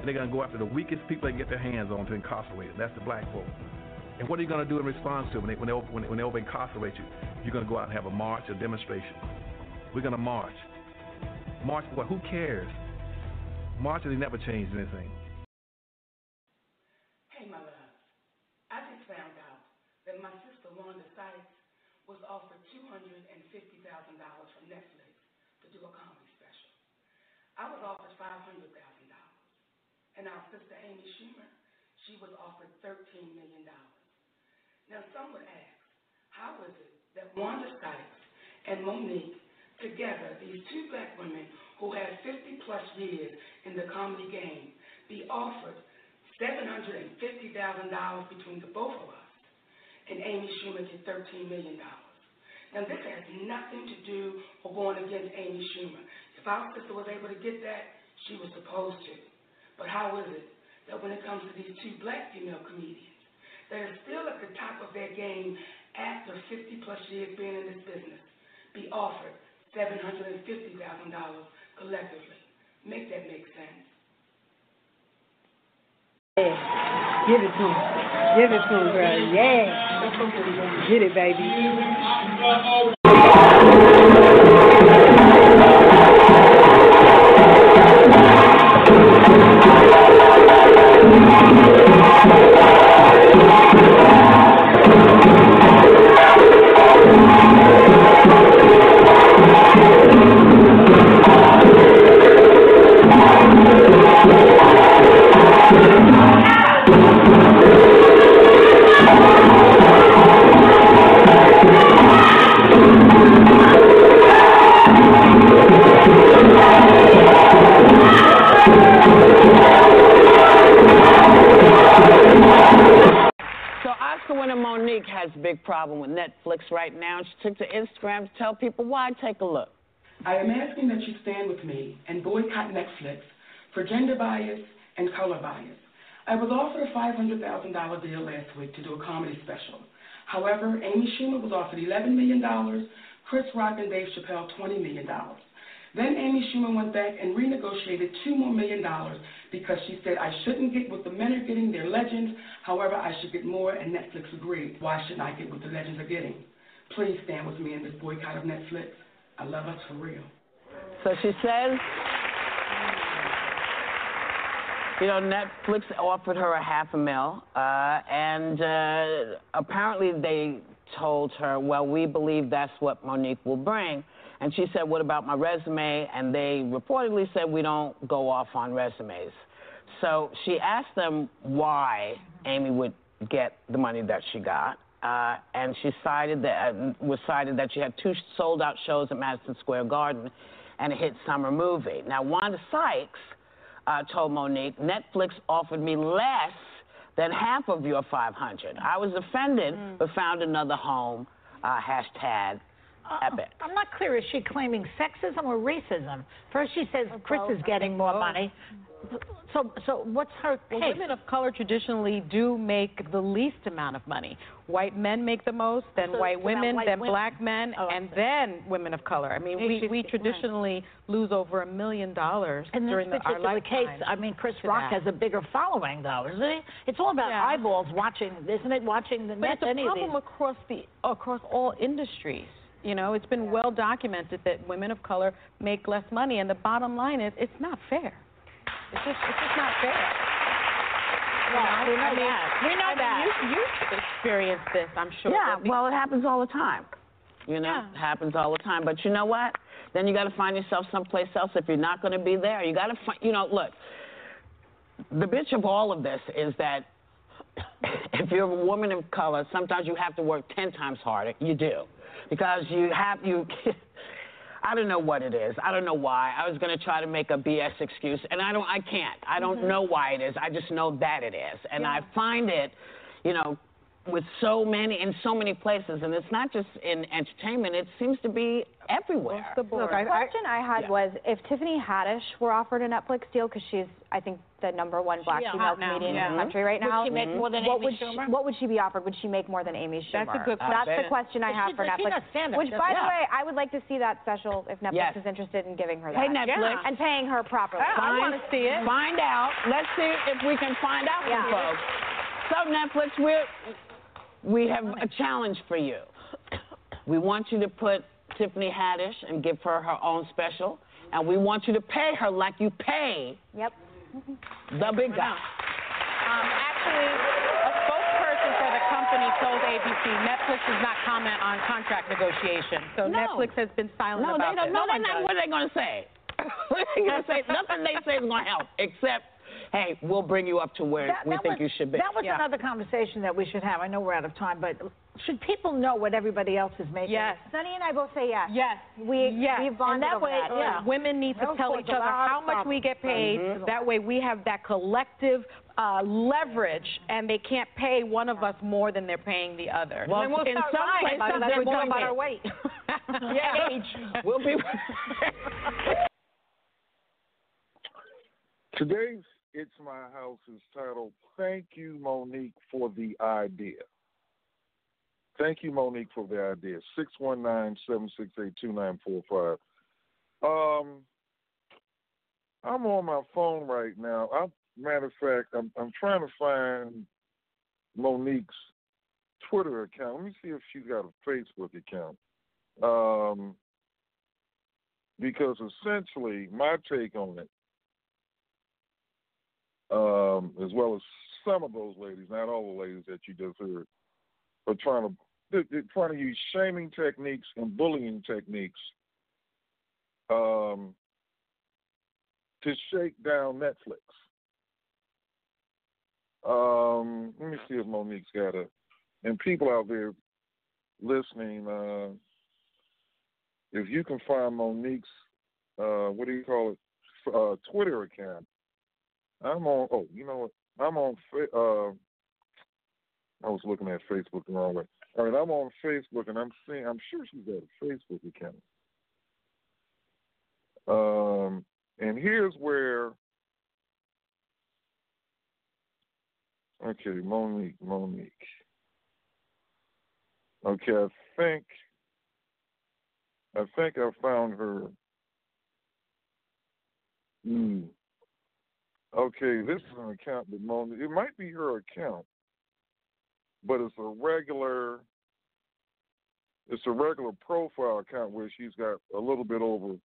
And they're going to go after the weakest people they can get their hands on to incarcerate. them. That's the black folk. And what are you going to do in response to it when they, when they, when they, when they over incarcerate you? You're going to go out and have a march, a demonstration. We're going to march. March what? Who cares? Marching never changed anything. Hey, my love. I just found out that my sister Wanda Sykes was offered $250,000 from Netflix to do a comedy special. I was offered $500,000. And our sister Amy Schumer, she was offered $13 million. Now, some would ask, how is it that Wanda Sykes and Mo'Nique, together, these two black women who had 50 plus years in the comedy game, be offered $750,000 between the both of us, and Amy Schumer get $13 million. Now, this has nothing to do or going against Amy Schumer. If our sister was able to get that, she was supposed to. But how is it that when it comes to these two black female comedians, they're still at the top of their game after 50 plus years being in this business, be offered $750,000 collectively? Make that make sense. Yeah. Give it to him. Give it to him, girl. Yeah. Get it, baby. Problem with Netflix right now. She took to Instagram to tell people why. Take a look. I am asking that you stand with me and boycott Netflix for gender bias and color bias. I was offered a $500,000 deal last week to do a comedy special. However, Amy Schumer was offered $11 million, Chris Rock and Dave Chappelle $20 million. Then Amy Schumer went back and renegotiated two more million dollars because she said I shouldn't get what the men are getting, they're legends. However, I should get more, and Netflix agreed. Why shouldn't I get what the legends are getting? Please stand with me in this boycott of Netflix. I love us for real. So she says, you know, Netflix offered her a half a mil, uh, and uh, apparently they told her, well, we believe that's what Monique will bring. And she said, What about my resume? And they reportedly said, We don't go off on resumes. So she asked them why Amy would get the money that she got. Uh, and she cited that uh, was cited that she had two sold out shows at Madison Square Garden and a hit summer movie. Now Wanda Sykes uh, told Monique, Netflix offered me less than half of your 500. I was offended, mm. but found another home. Uh, hashtag epic. Uh, I'm not clear. Is she claiming sexism or racism? First, she says Chris is getting more money. So, so what's her case? Well, women of color traditionally do make the least amount of money. White men make the most, then so white women, white then women. black men, oh, and then women of color. I mean, we, we traditionally lose over a million dollars during the, our lifetime. case, I mean, Chris Rock that. has a bigger following, though, isn't he? It's all about yeah. eyeballs watching, isn't it? Watching the but net. it's a any problem of across the across all industries. You know, it's been well documented that women of color make less money, and the bottom line is it's not fair. It's just, it's just not fair. Well, we know I mean, that. We know I mean, that. You, you've experienced this, I'm sure. Yeah, well, it happens all the time. You know, Yeah. it happens all the time. But you know what? Then you got to find yourself someplace else if you're not going to be there. You got to find, you know, look, the bitch of all of this is that if you're a woman of color, sometimes you have to work 10 times harder. You do. Because you have, you, I don't know what it is. I don't know why. I was going to try to make a BS excuse, and I don't, I can't. I don't Mm-hmm. know why it is. I just know that it is. And Yeah. I find it, you know, with so many in so many places, and it's not just in entertainment. It seems to be everywhere. the board. The question I had Yeah. was if Tiffany Haddish were offered a Netflix deal because she's, I think, the number one black Yeah, female hot now, comedian yeah. in the mm-hmm. country right Would now. she make more than what Amy would Schumer? She, what would she be offered? Would she make more than Amy Schumer? That's a good That's the question I have she- for Netflix. does Which, by she? the Yeah. way, I would like to see that special if Netflix Yes. is interested in giving her that. Hey, Netflix. And paying her properly. I Find- wanna see it. Find out. Let's see if we can find out Yeah. from folks. So Netflix, we're we have a challenge for you. We want you to put Tiffany Haddish and give her her own special, and we want you to pay her like you pay Yep. the big guy. Um, actually, a spokesperson for the company told ABC Netflix does not comment on contract negotiation. So No. Netflix has been silent No, about they don't. this. No, they're not. What are they going to say? what are they going to say? Nothing they say is going to help, except, hey, we'll bring you up to where That- we that think was, you should be. That was Yeah. another conversation that we should have. I know we're out of time, but should people know what everybody else is making? Yes. Sunny and I both say yes. Yes. We, Yes. we've bonded that over way, that. yeah. Women need to That'll tell each other how much we get paid. Mm-hmm. That way we have that collective uh, leverage, and they can't pay one of us more than they're paying the other. Well, And we'll in start some lying places, about, they're it. more about our weight. Yeah. Age. We'll be. Today's It's My House is titled Thank You, Monique, for the Idea. Thank you, Monique, for the idea. 619 768 2945. Um, I'm on my phone right now. I, matter of fact, I'm, I'm trying to find Monique's Twitter account. Let me see if she's got a Facebook account. Um, because essentially, my take on it um, as well as some of those ladies, not all the ladies that you just heard, are trying to they're, they're trying to use shaming techniques and bullying techniques um, to shake down Netflix. Um, let me see if Monique's got a, and people out there listening, uh, if you can find Monique's, uh, what do you call it, uh, Twitter account. I'm on. Oh, you know what? I'm on. Uh, I was looking at Facebook the wrong way. All right, I'm on Facebook and I'm seeing. I'm sure she's got a Facebook account. Um, and here's where. Okay, Monique, Monique. Okay, I think. I think I found her. Hmm. Okay, this is an account that Monique. It might be her account, but it's a regular. It's a regular profile account where she's got a little bit over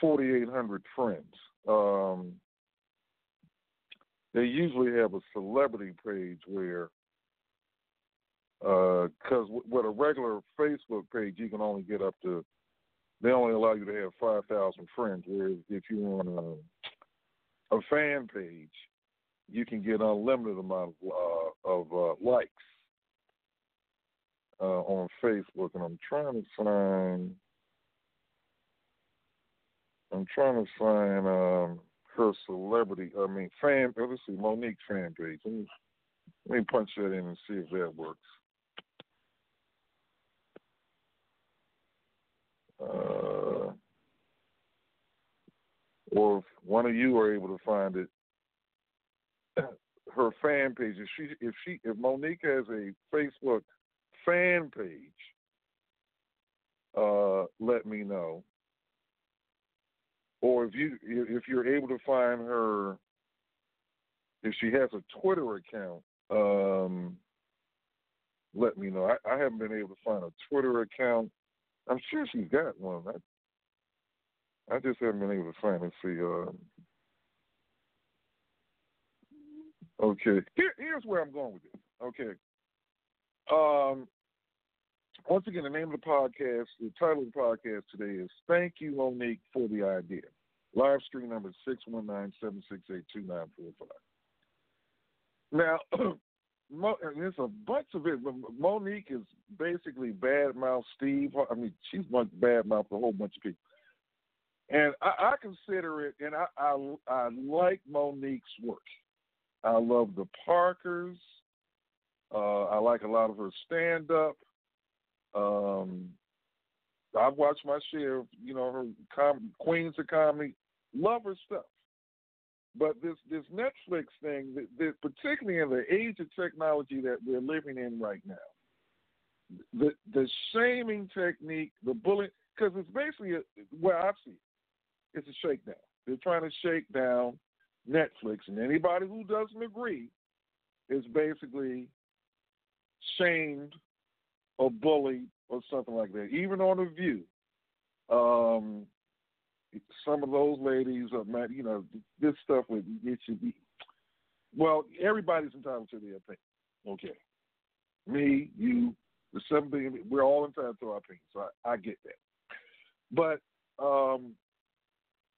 4,800 friends. Um, they usually have a celebrity page where, because uh, with a regular Facebook page, you can only get up to, they only allow you to have 5,000 friends. Whereas if you want a, a fan page, you can get unlimited amount of, uh, of uh, likes uh, on Facebook. And I'm trying to find I'm trying to find um, her celebrity. I mean, fan. Oh, let's see, Monique fan page. Let me, let me punch that in and see if that works. Uh, or one of you are able to find it, her fan page. If she, if she, if Monique has a Facebook fan page, uh, let me know or if you if you're able to find her if she has a Twitter account, um, let me know. I, I, haven't been able to find a Twitter account. I'm sure she's got one. I, I just haven't been able to find it. See, um, okay, Here, here's where I'm going with this. Okay, um, once again, the name of the podcast, the title of the podcast today is Thank You, Monique, for the Idea. Live stream number 619 768 2945. Now, there's a bunch of it. Monique is basically bad mouth Steve. I mean, she's bad mouth a whole bunch of people. And I, I consider it, and I, I, I like Monique's work. I love the Parkers. Uh, I like a lot of her stand up. Um, I've watched my share of, you know, her com- Queens of Comedy. Love her stuff. But this this Netflix thing, particularly in the age of technology that we're living in right now, the the shaming technique, the bullying, because it's basically a, where I see it, it's a shakedown. They're trying to shake down Netflix, and anybody who doesn't agree is basically shamed or bullied or something like that. Even on the View, um, some of those ladies are, you know, this stuff would it should be. Well, everybody's entitled to their opinion. Okay, me, you, the seven billion, we're all entitled to our opinion. So I, I get that. But um,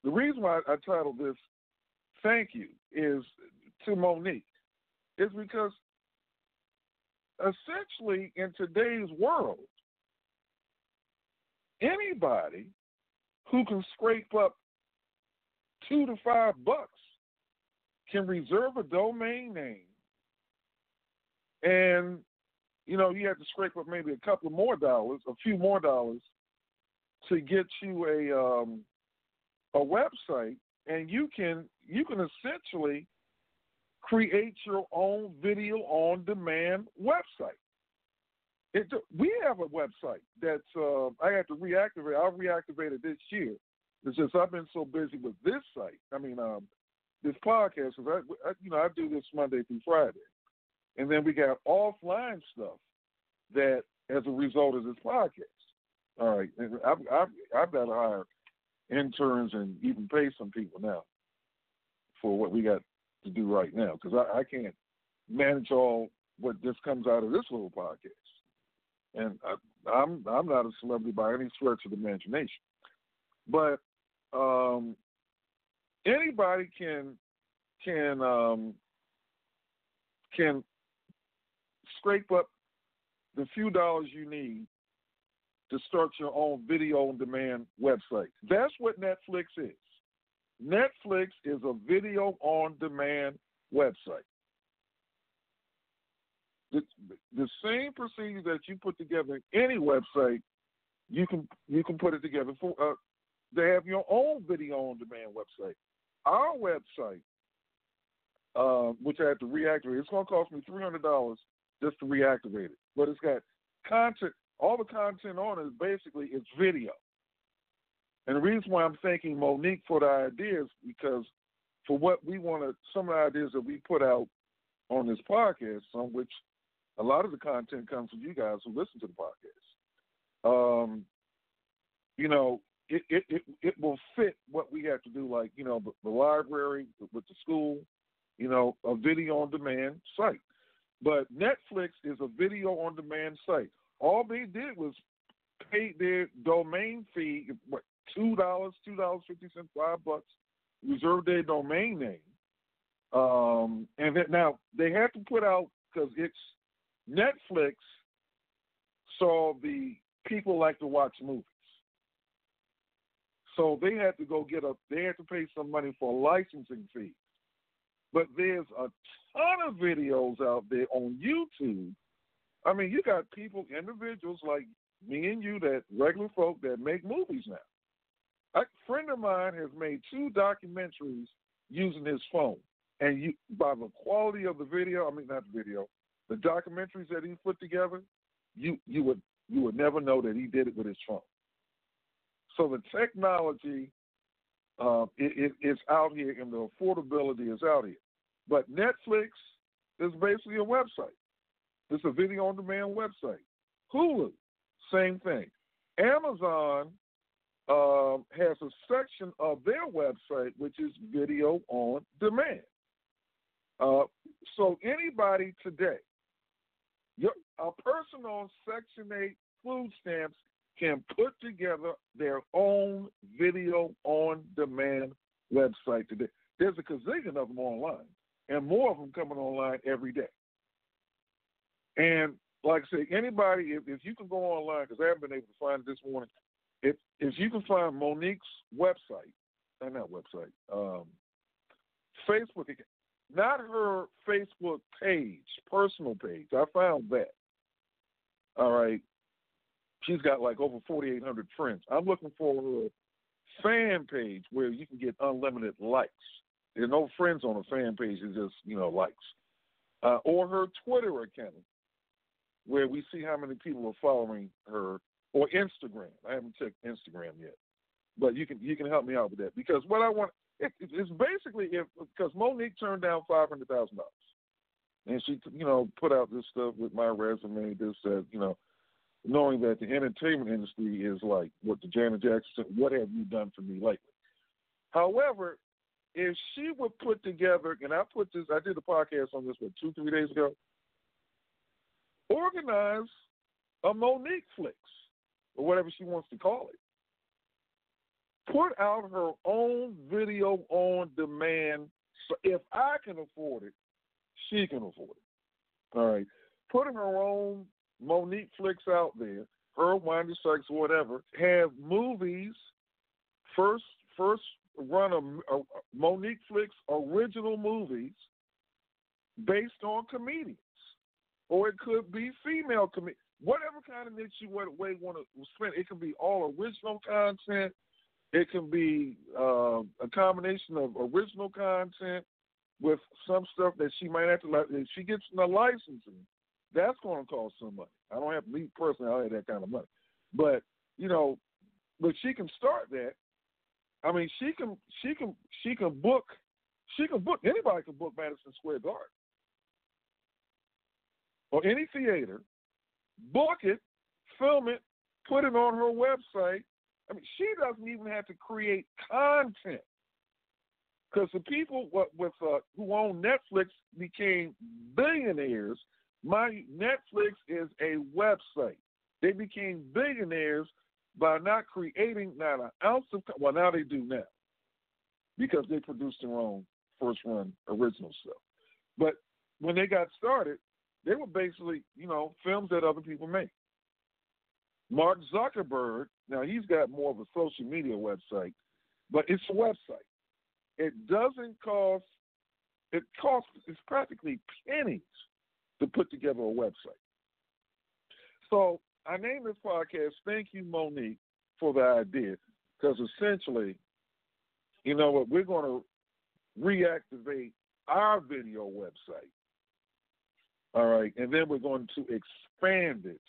the reason why I titled this "Thank You" is to Monique, is because essentially in today's world, anybody who can scrape up two to five bucks can reserve a domain name. And you know you have to scrape up maybe a couple more dollars a few more dollars to get you a um, a website and you can you can essentially create your own video on demand website. It, we have a website that's uh, I have to reactivate. I'll reactivate it this year. It's just I've been so busy with this site. I mean, um, this podcast. Cause I, I, you know, I do this Monday through Friday, and then we got offline stuff that, as a result of this podcast. All right, and I've, I've, I've got to hire interns and even pay some people now for what we got to do right now because I, I can't manage all what just comes out of this little podcast. And I, I'm I'm not a celebrity by any stretch of the imagination, but um, anybody can can um, can scrape up the few dollars you need to start your own video on demand website. That's what Netflix is. Netflix is a video on demand website. the, the same procedure that you put together any website, you can you can put it together for. Uh, have your own video on demand website. Our website, uh, which I have to reactivate, it's going to cost me three hundred dollars just to reactivate it. But it's got content. All the content on it is basically it's video. And the reason why I'm thanking Monique for the ideas because for what we want to, some of the ideas that we put out on this podcast, on which a lot of the content comes from you guys who listen to the podcast. Um, you know, it, it, it, it will fit what we have to do, like, you know, the, the library with the school, you know, a video on demand site. But Netflix is a video on demand site. All they did was pay their domain fee, what, two dollars, two dollars fifty cents, five bucks, reserve their domain name. Um, and then, now they have to put out because it's Netflix saw the people like to watch movies. So they had to go get a they had to pay some money for licensing fee. But there's a ton of videos out there on YouTube. I mean, you got people, individuals like me and you that regular folk that make movies now. A friend of mine has made two documentaries using his phone. And you by the quality of the video, I mean not the video, the documentaries that he put together, you you would you would never know that he did it with his phone. So the technology uh, it, it, is out here, and the affordability is out here. But Netflix is basically a website. It's a video on demand website. Hulu, same thing. Amazon um, has a section of their website which is video on demand. Uh, so anybody today your, a person on Section 8 food stamps can put together their own video on demand website today. There's a gazillion of them online, and more of them coming online every day. And like I say, anybody, if, if you can go online, because I haven't been able to find it this morning, if if you can find Monique's website, uh, not website, um, Facebook, not her Facebook page, personal page. I found that. All right. She's got like over 4,800 friends. I'm looking for her fan page where you can get unlimited likes. There's no friends on a fan page, it's just, you know, likes. Uh, or her Twitter account where we see how many people are following her, or Instagram. I haven't checked Instagram yet. But you can you can help me out with that because what I want it, it's basically if because Monique turned down five hundred thousand dollars, and she you know put out this stuff with my resume. This said you know, knowing that the entertainment industry is like what the Janet Jackson. What have you done for me lately? However, if she would put together, and I put this, I did a podcast on this what two three days ago. Organize a Monique Flix or whatever she wants to call it put out her own video on demand. So if I can afford it, she can afford it. All right. Putting her own Monique Flix out there, her Windy Sykes, whatever, have movies first first run of, Monique Flix original movies based on comedians, or it could be female comedians. Whatever kind of niche you want to spend, it can be all original content it can be uh, a combination of original content with some stuff that she might have to. Like, if she gets the licensing, that's going to cost some money. I don't have me personally. I don't have that kind of money, but you know, but she can start that. I mean, she can she can she can book she can book anybody can book Madison Square Garden or any theater, book it, film it, put it on her website, I mean, she doesn't even have to create content because the people with, uh, who own Netflix became billionaires. My Netflix is a website. They became billionaires by not creating not an ounce of well now they do now because they produced their own first run original stuff. But when they got started, they were basically you know films that other people make. Mark Zuckerberg, now he's got more of a social media website, but it's a website. It doesn't cost, it costs, it's practically pennies to put together a website. So I named this podcast Thank You, Monique, for the idea, because essentially, you know what, we're going to reactivate our video website. All right, and then we're going to expand it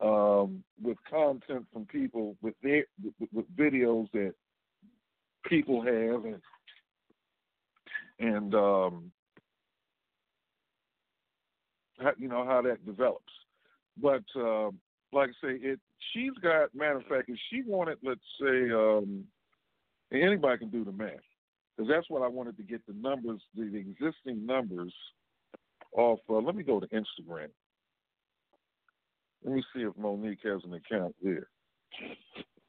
um, with content from people with their with, with videos that people have and and um, how, you know how that develops. But uh, like I say, it she's got. Matter of fact, if she wanted, let's say, um, anybody can do the math, because that's what I wanted to get the numbers, the, the existing numbers off. Uh, let me go to Instagram. Let me see if Monique has an account there.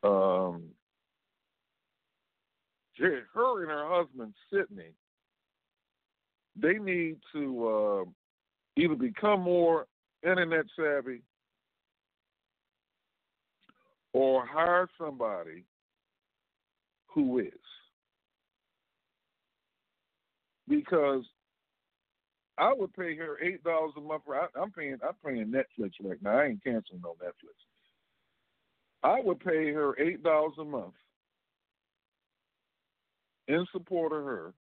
Um, her and her husband Sydney, they need to uh, either become more internet savvy or hire somebody who is. Because I would pay her eight dollars a month. I, I'm paying. I'm paying Netflix right now. I ain't canceling no Netflix. I would pay her eight dollars a month in support of her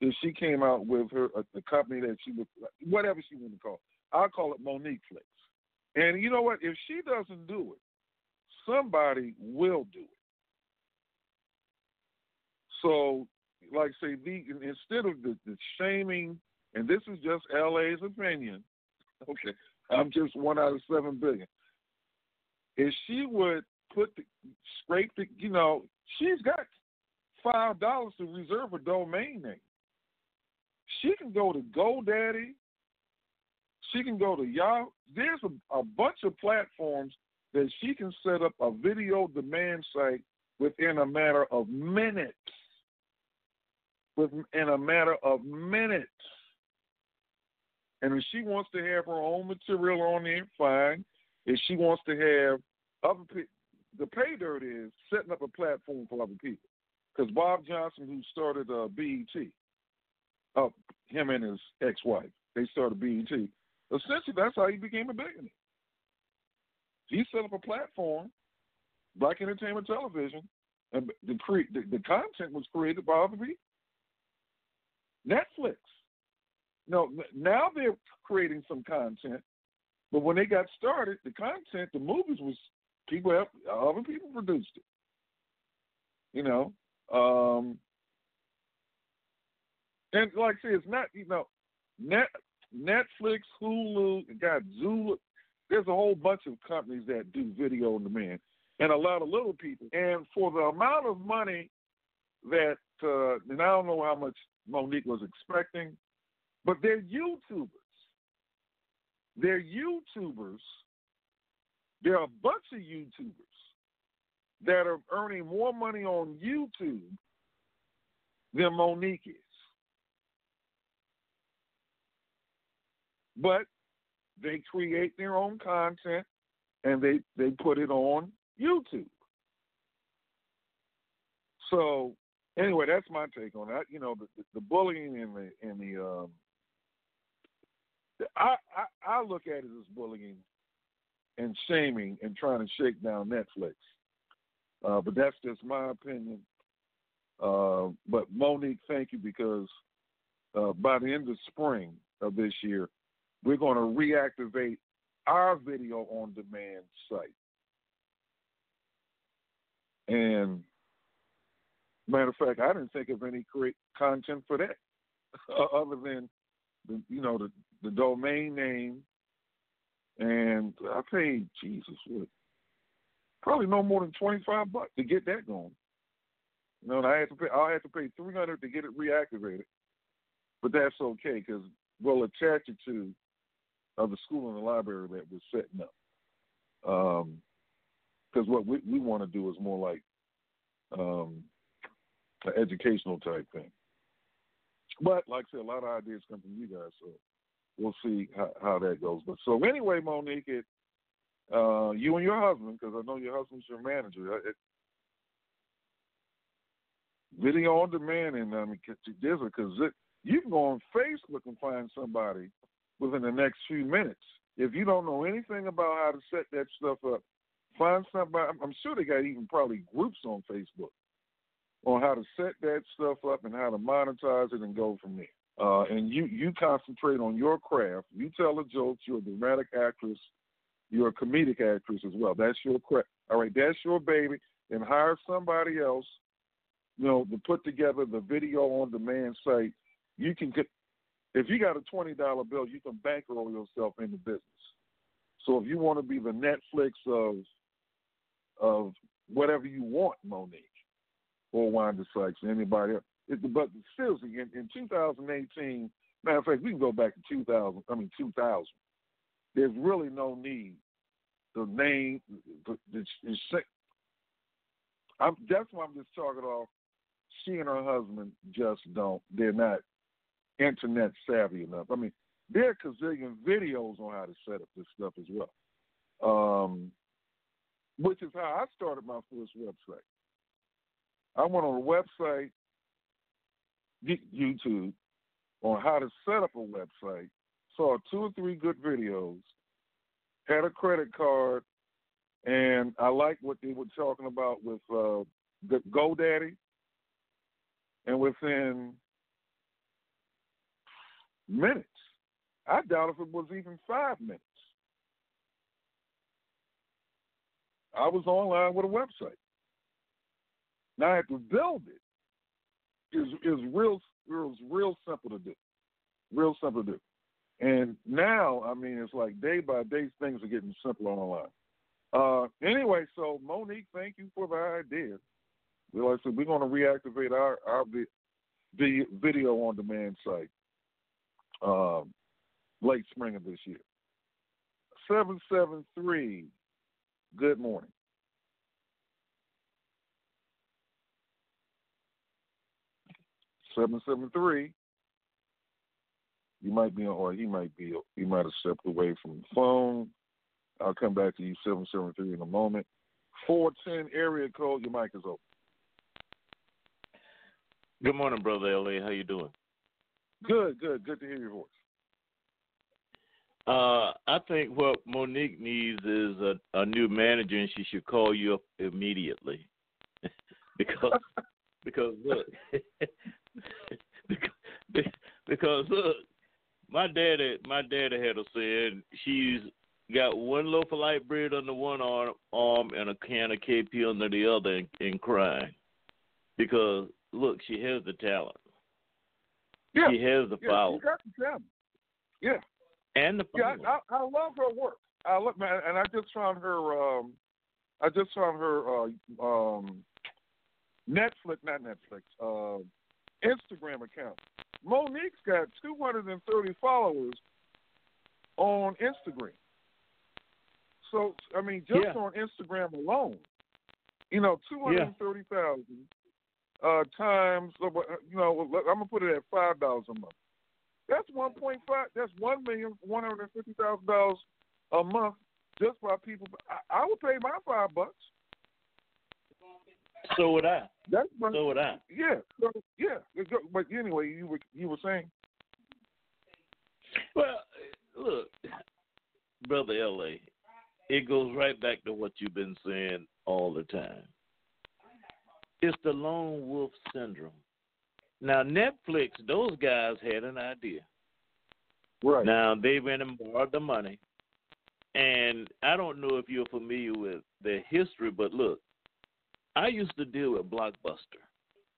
if she came out with her uh, the company that she would whatever she wanted to call. It. I'll call it Monique Flix. And you know what? If she doesn't do it, somebody will do it. So, like say, the instead of the, the shaming, and this is just LA's opinion. Okay, I'm just one out of seven billion. If she would put the scrape the, you know, she's got five dollars to reserve a domain name. She can go to GoDaddy. She can go to Yahoo. There's a, a bunch of platforms that she can set up a video demand site within a matter of minutes. Within a matter of minutes. And if she wants to have her own material on there, fine. If she wants to have other people, the pay dirt is setting up a platform for other people. Because Bob Johnson, who started uh, BET, uh, him and his ex-wife, they started BET. Essentially, that's how he became a billionaire. He set up a platform, Black Entertainment Television, and the, cre- the, the content was created by other people. Netflix. No, now they're creating some content, but when they got started, the content, the movies was people, other people produced it. You know, um, and like I say, it's not you know, Net Netflix, Hulu, got Zulu. There's a whole bunch of companies that do video on demand, and a lot of little people. And for the amount of money that, uh, and I don't know how much Monique was expecting, but they're YouTubers. They're YouTubers. There are a bunch of YouTubers that are earning more money on YouTube than Monique is. But they create their own content and they, they put it on YouTube. So anyway, that's my take on that. You know, the, the, bullying and the and the um, I, I I look at it as bullying and shaming and trying to shake down Netflix. Uh, but that's just my opinion. Uh, but Monique, thank you because uh, by the end of spring of this year, we're going to reactivate our video on demand site. And matter of fact, I didn't think of any great content for that, other than you know the the domain name, and I paid Jesus what probably no more than twenty five bucks to get that going. You know, and I had to pay I had to pay three hundred to get it reactivated, but that's okay because we'll attach it to of the school and the library that we're setting up. Because um, what we, we want to do is more like um, an educational type thing. But like I said, a lot of ideas come from you guys, so we'll see how, how that goes. But so anyway, Monique, it, uh, you and your husband, because I know your husband's your manager. It, video on demand, and I mean, there's a because you can go on Facebook and find somebody within the next few minutes. If you don't know anything about how to set that stuff up, find somebody. I'm sure they got even probably groups on Facebook on how to set that stuff up and how to monetize it and go from there. Uh, and you you concentrate on your craft. You tell the jokes. You're a dramatic actress. You're a comedic actress as well. That's your craft. All right, that's your baby. And hire somebody else, you know, to put together the video on demand site. You can get if you got a twenty dollar bill, you can bankroll yourself into business. So if you want to be the Netflix of of whatever you want, Monique or Wanda Sykes, anybody else. But seriously, in, in 2018, matter of fact, we can go back to 2000. I mean 2000. There's really no need to name the, the, I'm, that's why I'm just talking off. She and her husband just don't. They're not internet savvy enough. I mean, there are gazillion videos on how to set up this stuff as well. Um, which is how I started my first website. I went on a website, YouTube, on how to set up a website, saw two or three good videos, had a credit card, and I liked what they were talking about with uh, GoDaddy. And within minutes, I doubt if it was even five minutes, I was online with a website. Now I had to build it. Is is real was real simple to do. Real simple to do. And now, I mean, it's like day by day things are getting simpler online. Uh, anyway, so Monique, thank you for the idea. We Like said, we're going to reactivate our our video on demand site um, late spring of this year. Seven seven three. Good morning. Seven seven three. You might be on, or he might be. He might have stepped away from the phone. I'll come back to you, 773 in a moment. 410 area code, your mic is open. Good morning, Brother LA. How you doing? Good, good. Good to hear your voice. Uh, I think what Monique needs is a, a new manager, and she should call you up immediately. because, because look, because, because look, my daddy, my daddy had a saying. She's got one loaf of light bread under one arm, arm and a can of KP under the other, and, and crying because look, she has the talent. Yeah, she has the yeah, power. The talent. Yeah, and the power. Yeah, I, I, love her work. I look, man, and I just found her. um I just found her uh, um Netflix, not Netflix, uh, Instagram account. Monique's got 230 followers on Instagram. So I mean, just yeah. on Instagram alone, you know, two hundred thirty thousand uh, times. Uh, you know, I'm gonna put it at five dollars a month. That's one point five. That's one million one hundred fifty thousand dollars a month just by people. I, I would pay my five bucks. So would I. That's my, so would I. Yeah. So, yeah. But anyway, you were you were saying. Well, look, brother La, it goes right back to what you've been saying all the time. It's the lone wolf syndrome. Now Netflix, those guys had an idea. Right. Now they went and borrowed the money. And I don't know if you're familiar with their history, but look, I used to deal with Blockbuster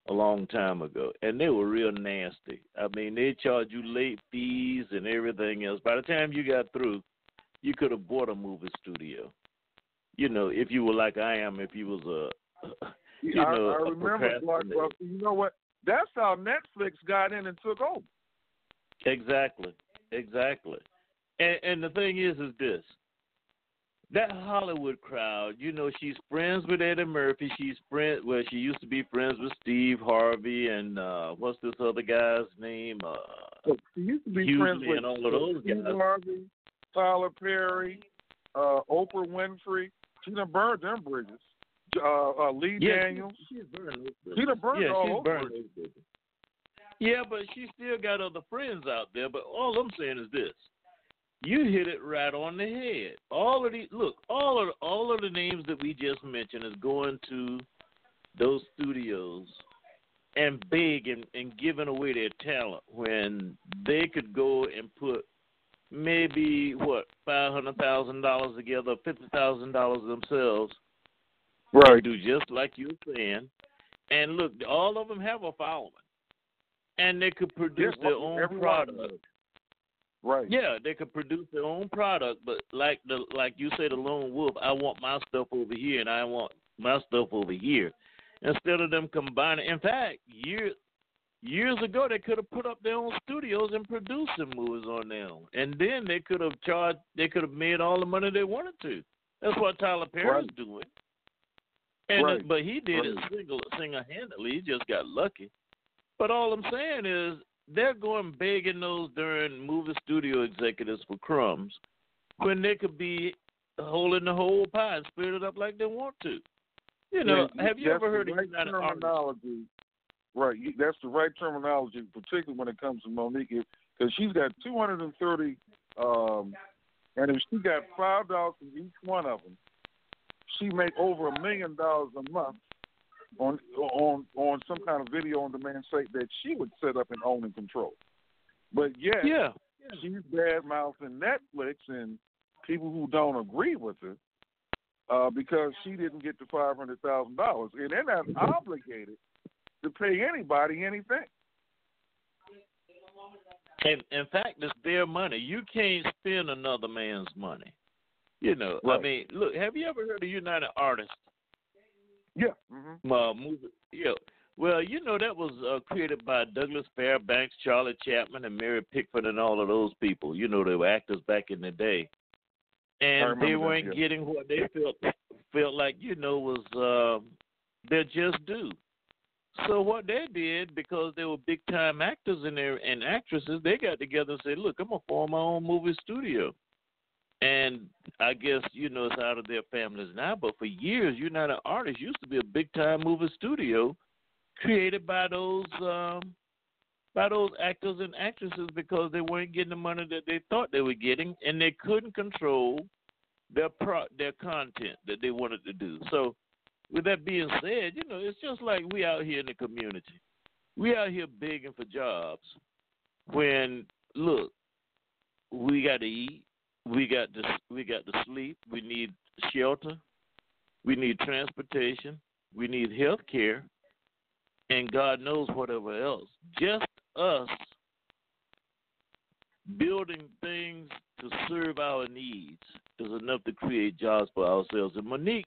a long time ago, and they were real nasty. I mean, they charge you late fees and everything else. By the time you got through, you could have bought a movie studio. You know, if you were like I am, if you was a, you I, know, I remember Blockbuster. You know what? That's how Netflix got in and took over. Exactly, exactly. And, and the thing is, is this: that Hollywood crowd. You know, she's friends with Eddie Murphy. She's friend. Well, she used to be friends with Steve Harvey and uh what's this other guy's name? Uh, she used to be Hughley friends with and all of those Steve guys. Harvey, Tyler Perry, uh, Oprah Winfrey. She done burned them bridges. Uh, uh, Lee yeah, Daniels. She, she's burned. She done burned yeah, all she's over burned those bridges. Yeah, but she still got other friends out there. But all I'm saying is this: you hit it right on the head. All of the look, all of all of the names that we just mentioned is going to those studios and big and, and giving away their talent when they could go and put maybe what five hundred thousand dollars together, fifty thousand dollars themselves, right? Do just like you're saying, and look, all of them have a following, and they could produce their own product. Right. Yeah, they could produce their own product, but like the like you say, the lone wolf. I want my stuff over here, and I want my stuff over here. Instead of them combining, in fact, years years ago they could have put up their own studios and produced some movies on their own, and then they could have charged. They could have made all the money they wanted to. That's what Tyler Perry's right. doing. And right. but he did right. it single single handedly. He just got lucky. But all I'm saying is they're going begging those darn movie studio executives for crumbs when they could be holding the whole pie and split it up like they want to. You know, yeah, have you ever heard the of right United terminology? Right, that's the right terminology, particularly when it comes to Mo'Nique, because she's got 230, um, and if she got five dollars from each one of them, she make over a million dollars a month on on on some kind of video on demand site that she would set up and own and control. But yet, yeah, she's bad mouthing Netflix and people who don't agree with her uh, because she didn't get the five hundred thousand dollars, and they're not obligated to pay anybody anything. And in fact, it's their money. You can't spend another man's money. You know, right. I mean, look, have you ever heard of United Artists? Yeah. Mm-hmm. Uh, movie, yeah. Well, you know that was uh, created by Douglas Fairbanks, Charlie Chaplin, and Mary Pickford, and all of those people. You know, they were actors back in the day, and they weren't that, yeah. getting what they felt felt like you know was uh, their just due. So what they did, because they were big time actors and their and actresses, they got together and said, "Look, I'm gonna form my own movie studio." And I guess you know it's out of their families now, but for years, United Artists used to be a big time movie studio created by those um, by those actors and actresses because they weren't getting the money that they thought they were getting, and they couldn't control their pro their content that they wanted to do. So, with that being said, you know it's just like we out here in the community, we out here begging for jobs. When look, we got to eat, we got to we got to sleep, we need shelter, we need transportation, we need health care, and God knows whatever else. Just us building things to serve our needs is enough to create jobs for ourselves. And Mo'Nique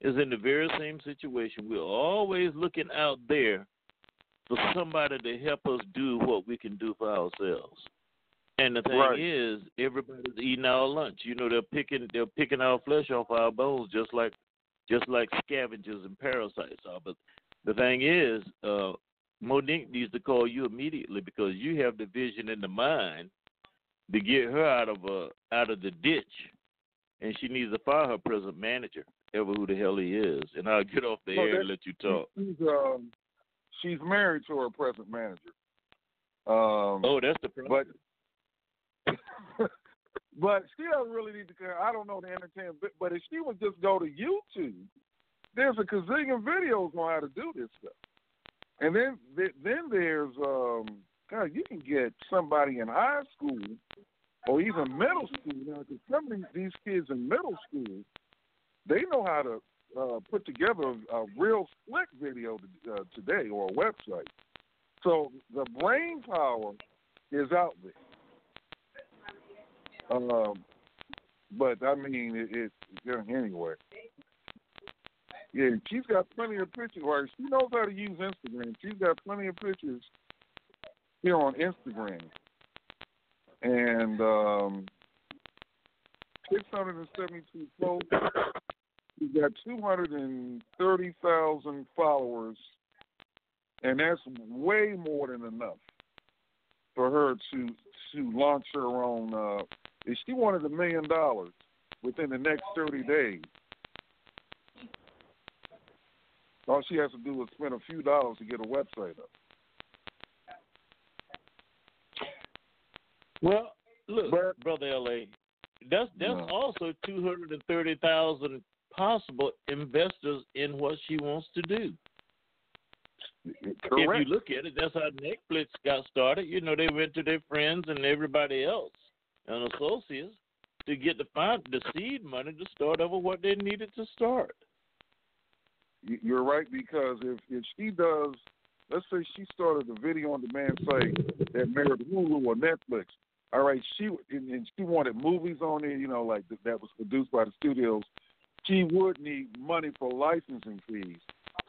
is in the very same situation. We're always looking out there for somebody to help us do what we can do for ourselves. And the thing right. is, everybody's eating our lunch. You know, they're picking they're picking our flesh off our bones, just like just like scavengers and parasites are. But the thing is, uh, Mo'Nique needs to call you immediately because you have the vision in the mind to get her out of uh, out of the ditch, and she needs to fire her present manager, ever who the hell he is. And I'll get off the air and let you talk. She's um, she's married to her present manager. Um, oh, that's the problem. But but she doesn't really need to. Care. I don't know the entertainment, but, if she would just go to YouTube, there's a gazillion videos on how to do this stuff. And then then there's um, God, you can get somebody in high school or even middle school now. Because some of these kids in middle school, they know how to uh, put together a real slick video to, uh, today or a website. So the brain power is out there. Um, but I mean, it, it anyway. Yeah, she's got plenty of pictures. She knows how to use Instagram. She's got plenty of pictures here on Instagram, and um, 672 posts. She's got 230,000 followers, and that's way more than enough for her to to launch her own. Uh, if she wanted a million dollars within the next 30 days, all she has to do is spend a few dollars to get a website up. Well, look, But- brother La, that's that's No. also two hundred and thirty thousand possible investors in what she wants to do. If you look at it, that's how Netflix got started. You know, they went to their friends and everybody else and associates to get the find the seed money to start over what they needed to start. You- You're right because if if she does, let's say she started a video on demand site that married Hulu or Netflix. All right, she and, and she wanted movies on it, you know, like th- that was produced by the studios. She would need money for licensing fees.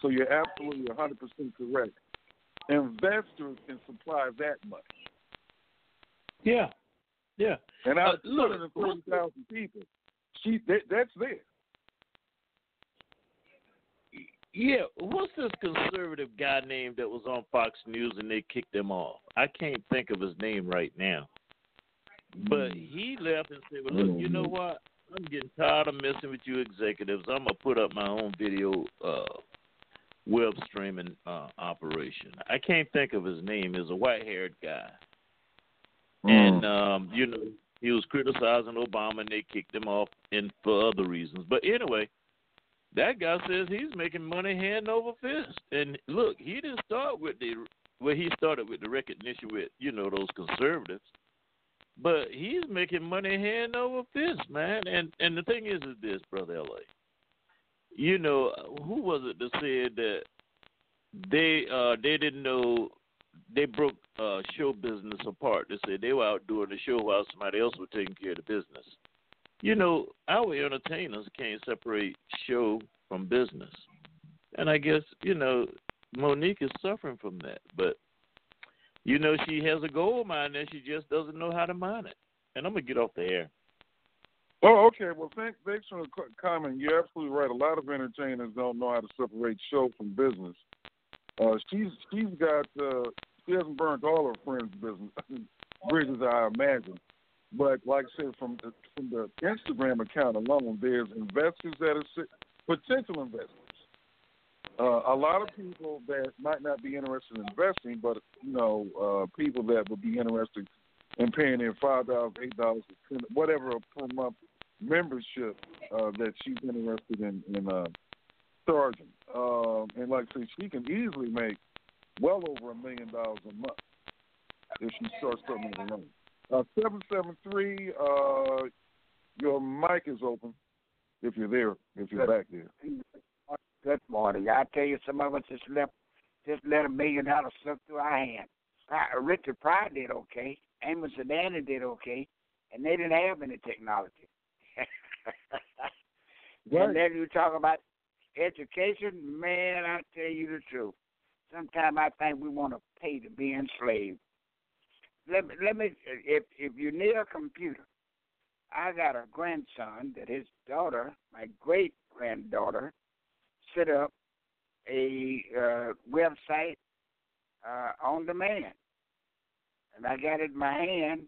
So you're absolutely 100% correct. Investors can supply that money. Yeah, yeah. And out Uh, of look, 230,000 people, she that, that's there. Yeah, what's this conservative guy named that was on Fox News and they kicked him off? I can't think of his name right now. But he left and said, "Well, look, you know what? I'm getting tired of messing with you executives. I'm gonna put up my own video uh, web streaming uh, operation." I can't think of his name. He's a white-haired guy, and um, you know he was criticizing Obama, and they kicked him off, and for other reasons. But anyway, that guy says he's making money hand over fist. And look, he didn't start with the well, he started with the recognition with you know those conservatives, but he's making money hand over fist, man. And and the thing is, is this, brother La, you know who was it that said that they uh they didn't know they broke uh show business apart. They said they were out doing the show while somebody else was taking care of the business. You know, our entertainers can't separate show from business. And I guess, you know, Monique is suffering from that. But, you know, she has a gold mine and she just doesn't know how to mine it. And I'm to get off the air. Oh, okay. Well, thanks, thanks for the comment. You're absolutely right. A lot of entertainers don't know how to separate show from business. Uh, she's she's got uh, she hasn't burnt all her friends' business bridges, I imagine. But like I said, from the, from the Instagram account alone, there's investors that are potential investors. Uh, a lot of people that might not be interested in investing, but you know, uh, people that would be interested in paying their five dollars, eight dollars, whatever per month membership uh, that she's interested in in uh, charging. Um, and like I say, she can easily make well over a million dollars a month if she starts something of her own. Uh, seven seven three. Uh, your mic is open. If you're there, if you're back there. Good morning. I tell you, some of us just left, just let a million dollars slip through our hands. Uh, Richard Pryor did okay. Amos and Andy did okay, and they didn't have any technology. And then you talk about education, man. I tell you the truth. Sometimes I think we want to pay to be enslaved. Let me, let me. If if you need a computer, I got a grandson that his daughter, my great granddaughter, set up a uh, website uh, on demand, and I got it in my hand.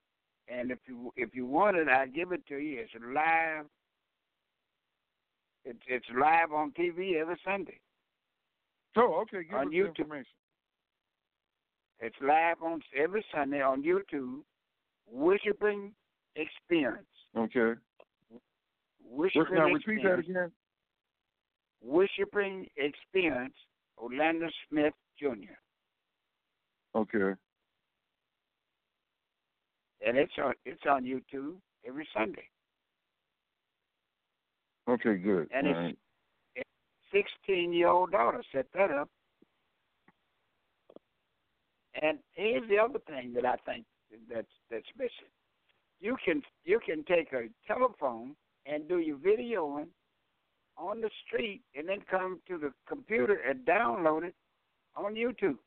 And if you if you want it, I give it to you. It's live. It's it's live on TV every Sunday. Oh, okay. Give On us YouTube. information. It's live on every Sunday on YouTube. Worshiping Experience. Okay. Worshiping Now repeat that Experience. again. Worshiping Experience. Orlando Smith Jr. Okay. and it's on it's on YouTube every Sunday. Okay. Good. And it's right. sixteen year old daughter set that up. And here's the other thing that I think that's that's missing. You can you can take a telephone and do your videoing on the street and then come to the computer and download it on YouTube.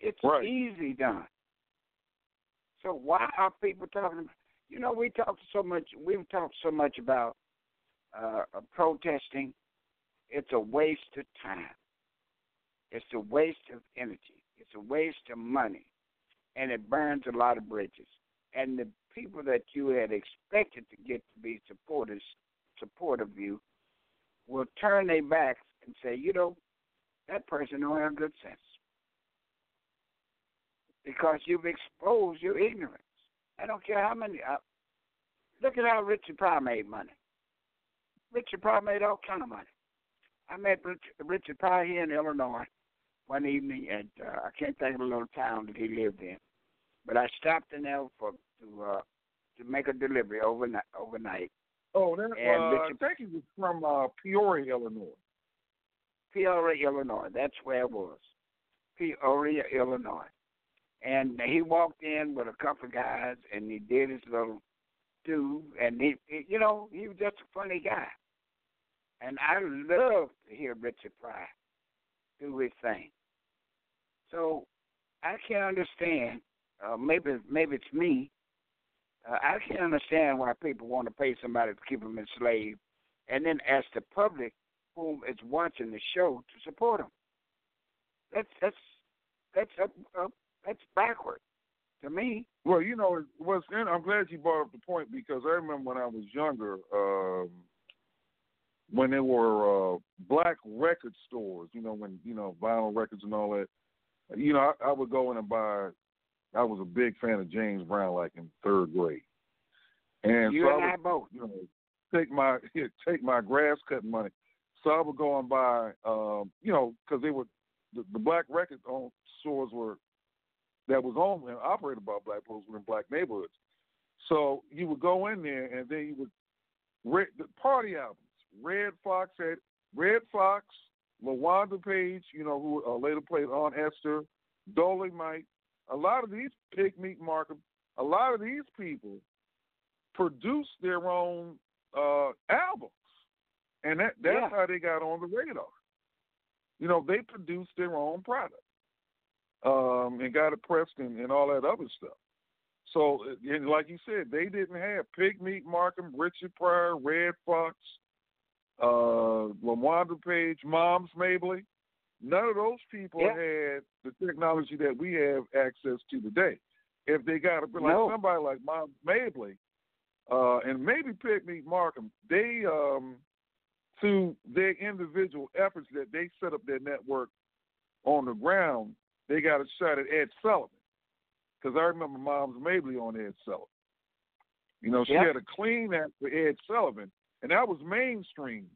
It's Right. easy done. So why are people talking? You know, we talked so much. We've talked so much about uh, protesting. It's a waste of time. It's a waste of energy. It's a waste of money, and it burns a lot of bridges. And the people that you had expected to get to be supporters, support of you, will turn their backs and say, you know, that person don't have good sense because you've exposed your ignorance. I don't care how many. Uh, look at how Richard Pryor made money. Richard Pryor made all kind of money. I met Richard, Richard Pryor here in Illinois one evening at uh, I can't think of the little town that he lived in, but I stopped in there for to uh, to make a delivery overnight. Overnight. Oh, that, And uh, Richard- I think he was from uh, Peoria, Illinois. Peoria, Illinois. That's where it was. Peoria, Illinois. And he walked in with a couple of guys, and he did his little do, and he, you know, he was just a funny guy. And I love to hear Richard Pryor do his thing. So I can't understand. Uh, maybe maybe it's me. Uh, I can't understand why people want to pay somebody to keep them enslaved, and then ask the public whom is watching the show to support them. That's that's that's up, up that's backward to me. Well, you know, was. And I'm glad you brought up the point because I remember when I was younger, um, when there were uh, black record stores. You know, when you know vinyl records and all that. You know, I, I would go in and buy. I was a big fan of James Brown, like in third grade, and you so and I I would, both. you know, take my take my grass cutting money. So I would go and buy, um, you know, because they were the, the black record own stores were that was owned and operated by black folks were in black neighborhoods. So you would go in there and then you would re- the party albums. Redd Foxx had Redd Foxx, LaWanda Page, you know, who uh, later played Aunt Esther, Dolemite. A lot of these Pigmeat Markham, a lot of these people produced their own uh, albums, and that that's Yeah. how they got on the radar. You know, they produced their own product um, and got it pressed and, and all that other stuff. So, and like you said, they didn't have Pigmeat Markham, Richard Pryor, Redd Foxx, uh, LaWanda Page, Moms Mabley. None of those people had the technology that we have access to today. If they got a like No. somebody like Moms Mabley, uh, and maybe Pigmeat Markham, they um, through their individual efforts that they set up their network on the ground, they got a shot at Ed Sullivan. Because I remember Moms Mabley on Ed Sullivan. You know, she Yep. had a clean act for Ed Sullivan, and that was mainstream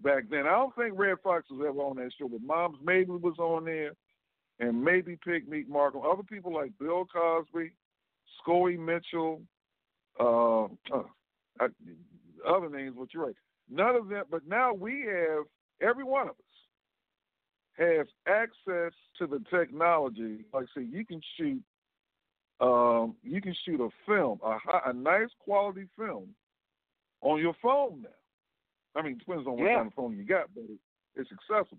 back then. I don't think Redd Foxx was ever on that show, but Moms Mabley was on there, and maybe Pigmeat Markham. Other people like Bill Cosby, Scoey Mitchell, uh, uh, I, other names, but you're right. None of them, but now we have, every one of us has access to the technology. Like I say, you can shoot, um, you can shoot a film, a, high, a nice quality film, on your phone now. I mean, it depends on what Yeah. kind of phone you got, but it's accessible.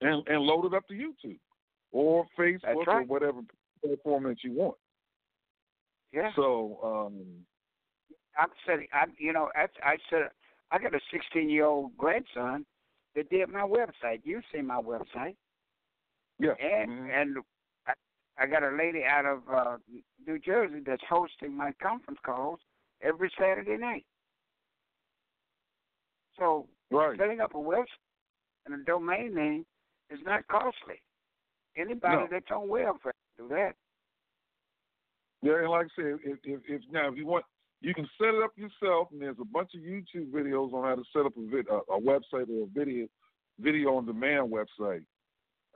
And and load it up to YouTube or Facebook or whatever platform that you want. Yeah. So, um, I'm saying, I you know, I, I said I got a 16 year old grandson that did my website. You see my website, yeah. and mhm. and I, I got a lady out of uh, New Jersey that's hosting my conference calls every Saturday night. So right. setting up a website and a domain name is not costly. Anybody No. that's on welfare can do that. Yeah, and like I said, if, if, if now if you want, you can set it up yourself, and there's a bunch of YouTube videos on how to set up a, vid, a, a website or a video video on demand website.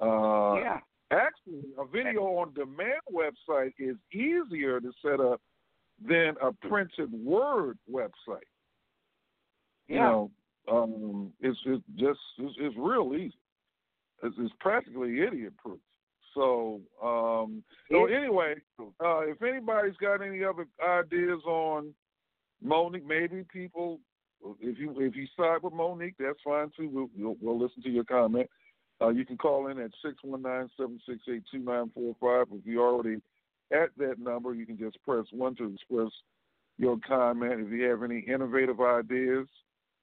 Uh, yeah. Actually, a video on demand website is easier to set up than a printed word website. Yeah. You know, um, it's, it's just it's, it's real easy. It's, it's practically idiot proof. So, um, so anyway, uh, if anybody's got any other ideas on Monique, maybe people, if you if you side with Monique, that's fine too. We'll we'll, we'll listen to your comment. Uh, you can call in at six one nine seven six eight two nine four five. If you're already at that number, you can just press one to express your comment. If you have any innovative ideas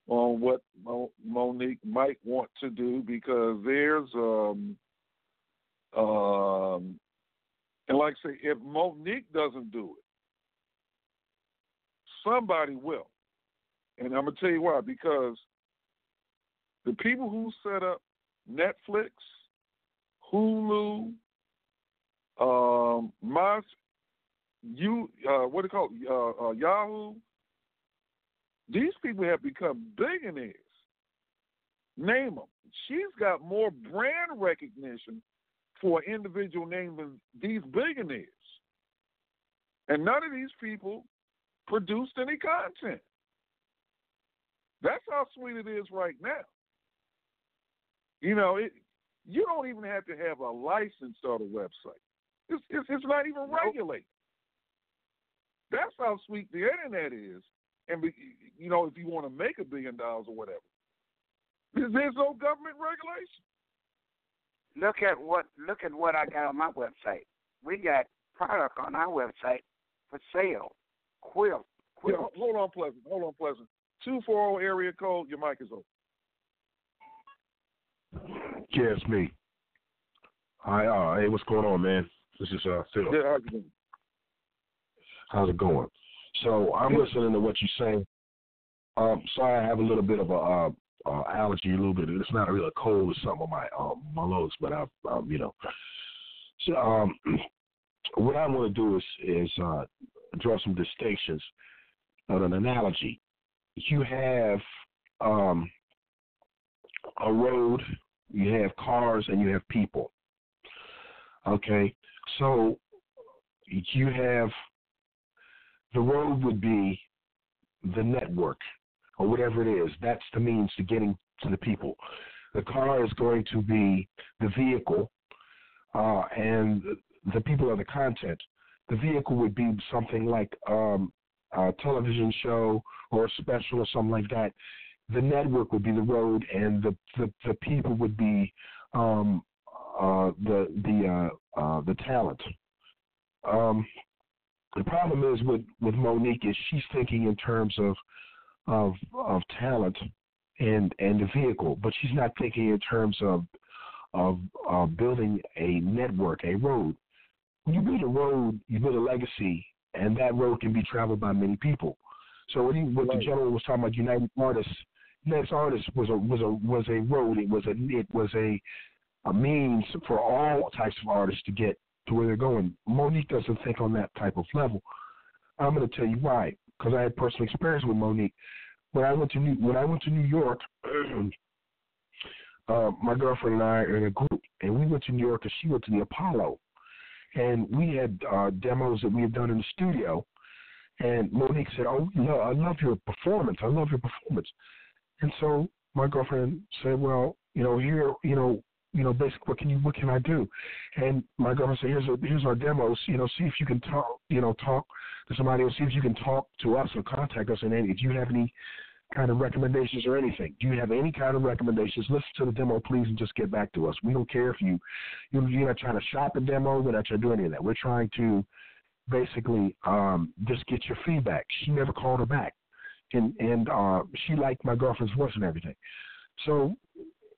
on what Mo- Monique might want to do, because there's um, um, and like I say, if Monique doesn't do it, somebody will. And I'm gonna tell you why. Because the people who set up Netflix, Hulu, um, my you uh, what do you call it? Uh, uh, Yahoo. These people have become billionaires. Name them. She's got more brand recognition for an individual name than these billionaires. And none of these people produced any content. That's how sweet it is right now. You know, it, you don't even have to have a license on a website. It's, it's, it's not even regulated. That's how sweet the internet is. And you know, if you want to make a billion dollars or whatever, there's, there's no government regulation. Look at what look at what I got on my website. We got product on our website for sale. Quilt. Quilt. Yeah, hold on, Pleasant. Hold on, Pleasant. Two four zero area code. Your mic is open. Yeah, it's me. Hi, uh, hey, what's going on, man? This is uh, Phil. Yeah, how's it going? How's it going? So I'm Good. listening to what you're saying. Um, sorry, I have a little bit of a uh, uh, allergy, a little bit. It's not really a cold or something on my um, my lungs, but I, um, you know. So um, what I want to do is is uh, draw some distinctions on an analogy. You have um, a road, you have cars, and you have people. Okay, so you have the road would be the network or whatever it is. That's the means to getting to the people. The car is going to be the vehicle, uh, and the people are the content. The vehicle would be something like um, a television show or a special or something like that. The network would be the road, and the the, the people would be um, uh, the the uh, uh, the talent. Um, the problem is with with Monique is she's thinking in terms of of of talent and and the vehicle, but she's not thinking in terms of of building a network, a road. When you build a road, you build a legacy, and that road can be traveled by many people. So what, he, what the general was talking about, United Artists, United Artists was a was a was a road. It was a it was a a means for all types of artists to get to where they're going. Monique doesn't think on that type of level. I'm going to tell you why, because I had personal experience with Monique. When I went to New, when I went to New York, uh, my girlfriend and I are in a group, and we went to New York, and she went to the Apollo, and we had uh, demos that we had done in the studio. And Monique said, "Oh, no, I love your performance. I love your performance." And so my girlfriend said, "Well, you know, here, you know, you know, basically, what can you, what can I do?" And my girlfriend said, "Here's a, here's our demos. You know, see if you can talk, you know, talk to somebody else. See if you can talk to us or contact us. And if you have any kind of recommendations or anything, do you have any kind of recommendations? Listen to the demo, please, and just get back to us. We don't care if you, you you're not trying to shop a demo. We're not trying to do any of that. We're trying to." basically um just get your feedback. She never called her back. And and uh she liked my girlfriend's voice and everything. So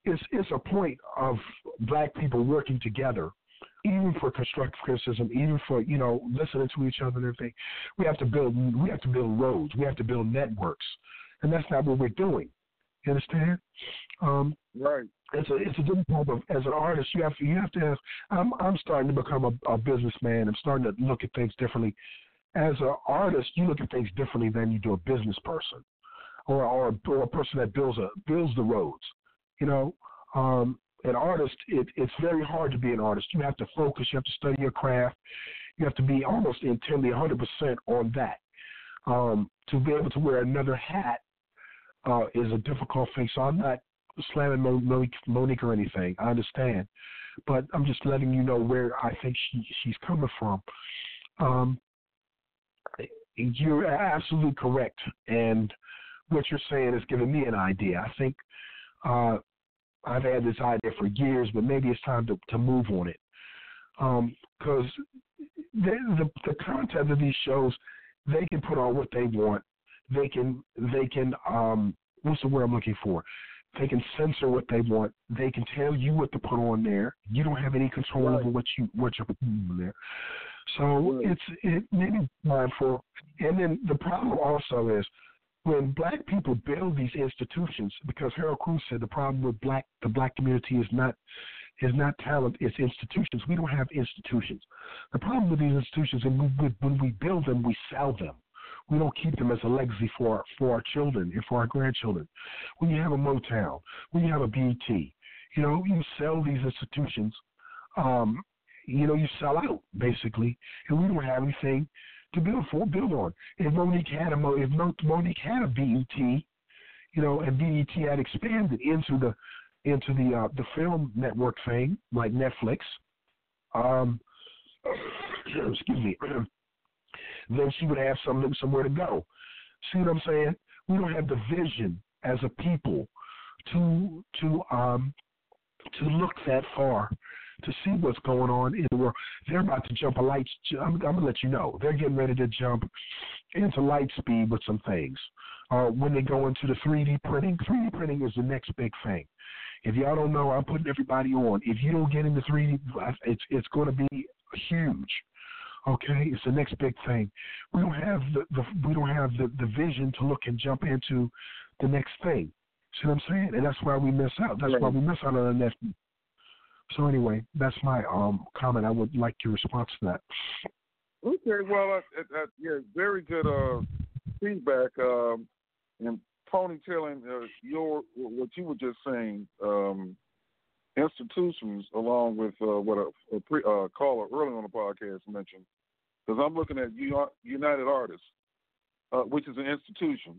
it's it's a point of black people working together, even for constructive criticism, even for, you know, listening to each other and everything. We have to build we have to build roads, we have to build networks. And that's not what we're doing. You understand? Um Right. it's a it's a different type of as an artist you have to you have to have I'm I'm starting to become a, a businessman. I'm starting to look at things differently. As an artist, you look at things differently than you do a business person, or or, or a person that builds a builds the roads. You know, um, an artist it, it's very hard to be an artist. You have to focus. You have to study your craft. You have to be almost intently 100% on that. Um, to be able to wear another hat uh, is a difficult thing. So I'm not slamming Monique, or anything. I understand, but I'm just letting you know where I think she she's coming from. Um, you're absolutely correct, and what you're saying is giving me an idea. I think uh, I've had this idea for years, but maybe it's time to, to move on it because the, the the content of these shows they can put on what they want. They can they can um, what's the word I'm looking for? They can censor what they want. They can tell you what to put on there. You don't have any control Right. over what you what you're putting on there. So it's it maybe time for. And then the problem also is when black people build these institutions, because Harold Cruse said the problem with black the black community is not is not talent, it's institutions. We don't have institutions. The problem with these institutions is when we build them, we sell them. We don't keep them as a legacy for for our children and for our grandchildren. When you have a Motown, when you have a BET, you know, you sell these institutions. Um, you know, you sell out basically, and we don't have anything to build for, build on. If Monique had a if Monique had a BET, you know, and BET had expanded into the into the uh, the film network thing like Netflix, um, excuse me, then she would have some somewhere to go. See what I'm saying? We don't have the vision as a people to to um to look that far to see what's going on in the world. They're about to jump a light. I'm, I'm gonna let you know. They're getting ready to jump into light speed with some things. Uh, when they go into the 3D printing, 3D printing is the next big thing. If y'all don't know, I'm putting everybody on. If you don't get into 3D, it's it's going to be huge. Okay, it's the next big thing. We don't have the, the we don't have the, the vision to look and jump into the next thing. See what I'm saying? And that's why we miss out. That's right. why we miss out on the next. So anyway, that's my um comment. I would like your response to that. Okay, well, uh, uh, yeah, very good uh, feedback. Um, and ponytailing uh, your what you were just saying. Um, institutions, along with uh, what a, a pre, uh, caller earlier on the podcast mentioned, because I'm looking at United Artists, uh, which is an institution.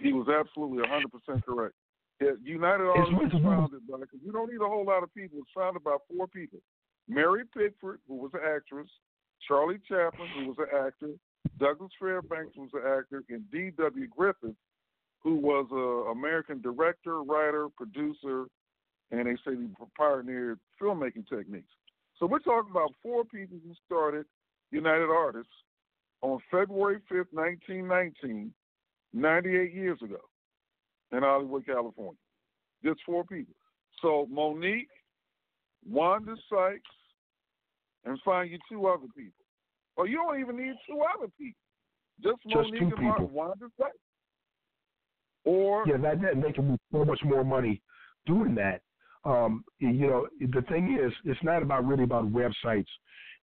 He was absolutely 100% correct. Yeah, United Artists was founded by, because you don't need a whole lot of people, it's founded by four people. Mary Pickford, who was an actress, Charlie Chaplin, who was an actor, Douglas Fairbanks who was an actor, and D.W. Griffith, who was an American director, writer, producer, and they say he pioneered filmmaking techniques. So we're talking about four people who started United Artists on February 5th, 1919, 98 years ago in Hollywood, California. Just four people. So Monique, Wanda Sykes, and find you two other people. Or you don't even need two other people. Just, Just Monique and people. Wanda Sykes. Or yeah, that that can so much more money doing that um, you know, the thing is, it's not about really about websites,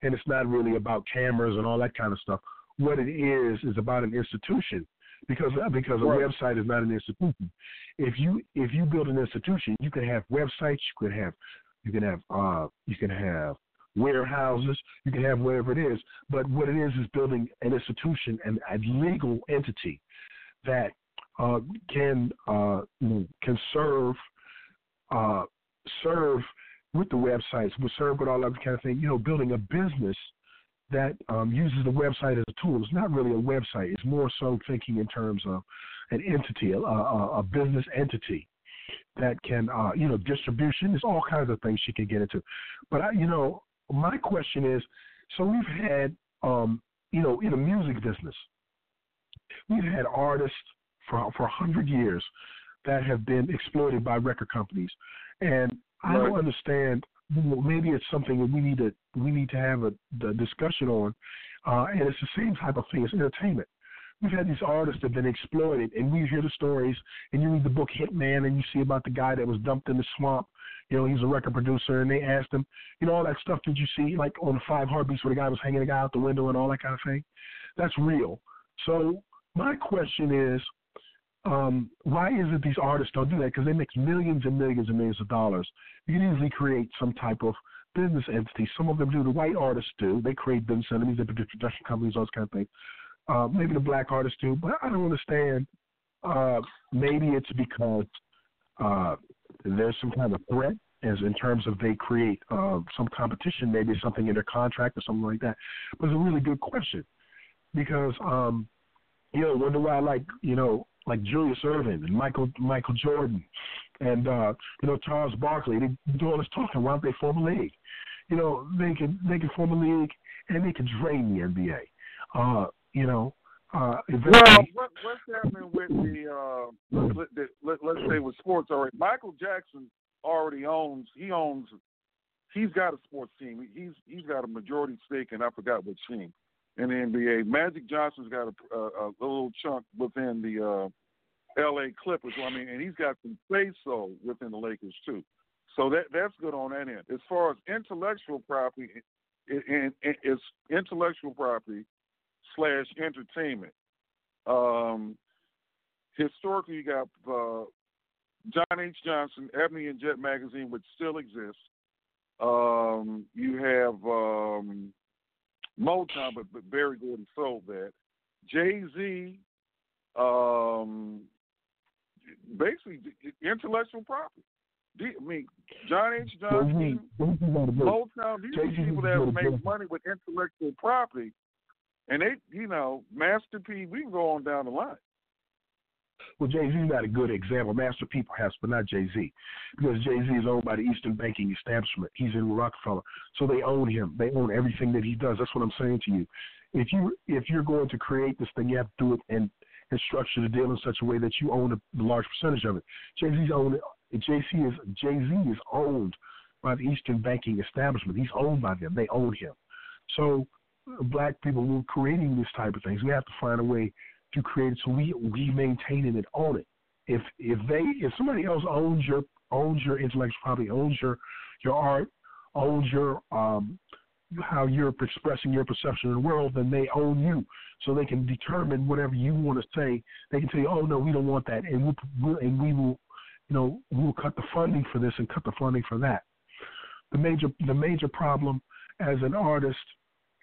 and it's not really about cameras and all that kind of stuff. What it is is about an institution, because because a website is not an institution. If you if you build an institution, you can have websites, you can have you can have uh, you can have warehouses, you can have whatever it is. But what it is is building an institution and a legal entity that uh, can uh, can serve uh, serve with the websites, with serve all that kind of thing, you know, building a business that um, uses the website as a tool. It's not really a website. It's more so thinking in terms of an entity, a, a, a business entity that can, uh, you know, distribution. There's all kinds of things she can get into. But, I, you know, my question is, so we've had, um, you know, in the music business, we've had artists for for a hundred years that have been exploited by record companies and I don't understand. Maybe it's something that we need to we need to have a, a discussion on. Uh, and it's the same type of thing. It's entertainment. We've had these artists that have been exploited, and we hear the stories, and you read the book Hitman, and you see about the guy that was dumped in the swamp. You know, he's a record producer, and they asked him, you know, all that stuff that you see, like on Five Heartbeats, where the guy was hanging the guy out the window and all that kind of thing. That's real. So my question is, um, why is it these artists don't do that? Because they make millions and millions and millions of dollars. You can easily create some type of business entity. Some of them do. The white artists do. They create business entities. They produce production companies, those kind of things. Uh, maybe the black artists do, but I don't understand. Uh, maybe it's because uh, there's some kind of threat, as in terms of they create uh, some competition, maybe something in their contract or something like that. But it's a really good question because um, you know, wonder why like you know like Julius Erving and Michael Michael Jordan and uh, you know Charles Barkley. They do all this talking. Why don't they form a league? You know, they can they can form a league and they can drain the NBA. Uh, you know, uh, well, what, what's happening with the, uh, let, let, let's say with sports already? Michael Jackson already owns. He owns. He's got a sports team. He's he's got a majority stake, and I forgot which team in the NBA. Magic Johnson's got a, a, a little chunk within the uh, L.A. Clippers. I mean, and he's got some say so within the Lakers too. So that that's good on that end. As far as intellectual property, and it's intellectual property slash entertainment. Um, historically, you got uh, John H. Johnson, Ebony and Jet magazine, which still exists. Um, you have um, Motown, but, but Berry Gordy sold that. Jay Z, um, basically intellectual property. I mean, John H. Johnson, Motown, these are people that make money with intellectual property. And they, you know, Master P, we can go on down the line. Well, Jay Z is not a good example. Master P perhaps, but not Jay Z, because Jay Z is owned by the Eastern Banking Establishment. He's in Rockefeller, so they own him. They own everything that he does. That's what I'm saying to you. If you if you're going to create this thing, you have to do it and and structure the deal in such a way that you own a large percentage of it. Jay Z's owned. Jay Z is Jay Z is owned by the Eastern Banking Establishment. He's owned by them. They own him. So black people who are creating this type of things, we have to find a way to create it so we we maintain it and own it. If if they if somebody else owns your owns your intellectual property, owns your your art, owns your um how you're expressing your perception of the world, then they own you, so they can determine whatever you want to say. They can tell you, "Oh no, we don't want that," and we'll, and we will, you know, we will cut the funding for this and cut the funding for that. The major the major problem as an artist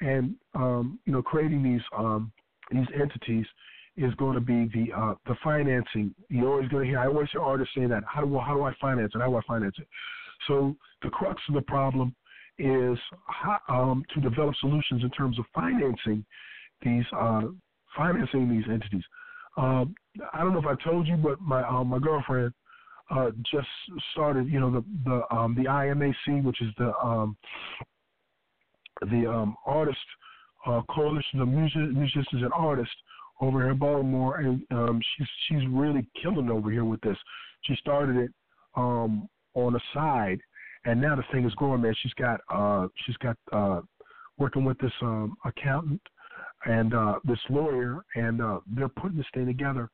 and um, you know creating these um, these entities is going to be the uh, the financing. You're always going to hear I always hear artists say that how do how do I finance it? How do I finance it? So the crux of the problem is how, um, to develop solutions in terms of financing these uh, financing these entities. Um, I don't know if I told you, but my uh, my girlfriend uh, just started. You know the the um, the IMAC, which is the um, the um, artist uh, coalition of music, musicians and artists over here in Baltimore, and um, she's she's really killing over here with this. She started it um, on the side, and now the thing is growing. Man, she's got uh, she's got uh, working with this um, accountant and uh, this lawyer, and uh, they're putting this thing together.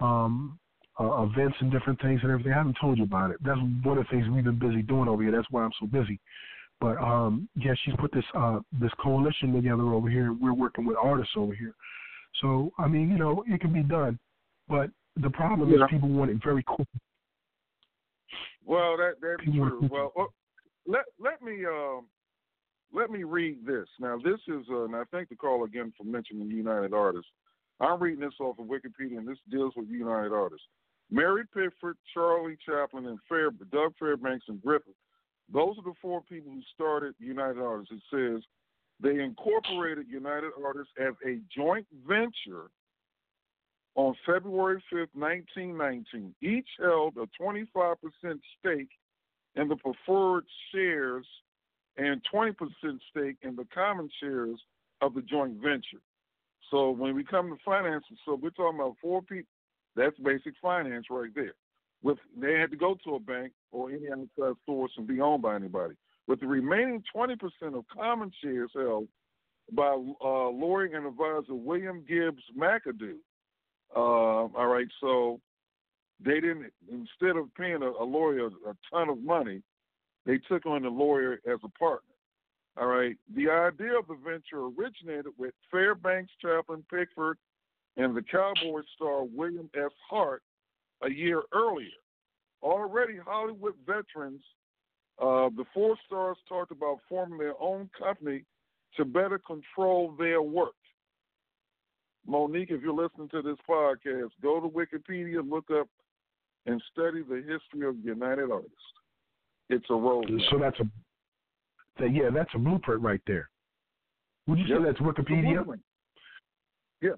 Um, uh, events and different things and everything. I haven't told you about it. That's one of the things we've been busy doing over here. That's why I'm so busy. But um, yeah, she's put this uh, this coalition together over here. We're working with artists over here. So I mean, you know, it can be done, but the problem yeah. is people want it very quick. Well, that that's people true. Well, well, let let me um let me read this. Now, this is, uh, and I thank the call again for mentioning United Artists. I'm reading this off of Wikipedia, and this deals with United Artists. Mary Pickford, Charlie Chaplin, and Fair, Doug Fairbanks and Griffith. Those are the four people who started United Artists. It says they incorporated United Artists as a joint venture on February 5th, 1919. Each held a 25% stake in the preferred shares and 20% stake in the common shares of the joint venture. So when we come to finances, so we're talking about four people. That's basic finance right there. With they had to go to a bank or any outside source and be owned by anybody with the remaining 20% of common shares held by uh, lawyer and advisor William Gibbs McAdoo. Uh, all right, so they didn't, instead of paying a, a lawyer a ton of money, they took on the lawyer as a partner. All right, the idea of the venture originated with Fairbanks Chaplin Pickford and the Cowboy star William F. Hart a year earlier. Already, Hollywood veterans uh, the four stars talked about forming their own company to better control their work. Monique, if you're listening to this podcast, go to Wikipedia, look up, and study the history of United Artists. It's a roadmap. So that's a, yeah, that's a blueprint right there. Would you yep. say that's Wikipedia? Yeah.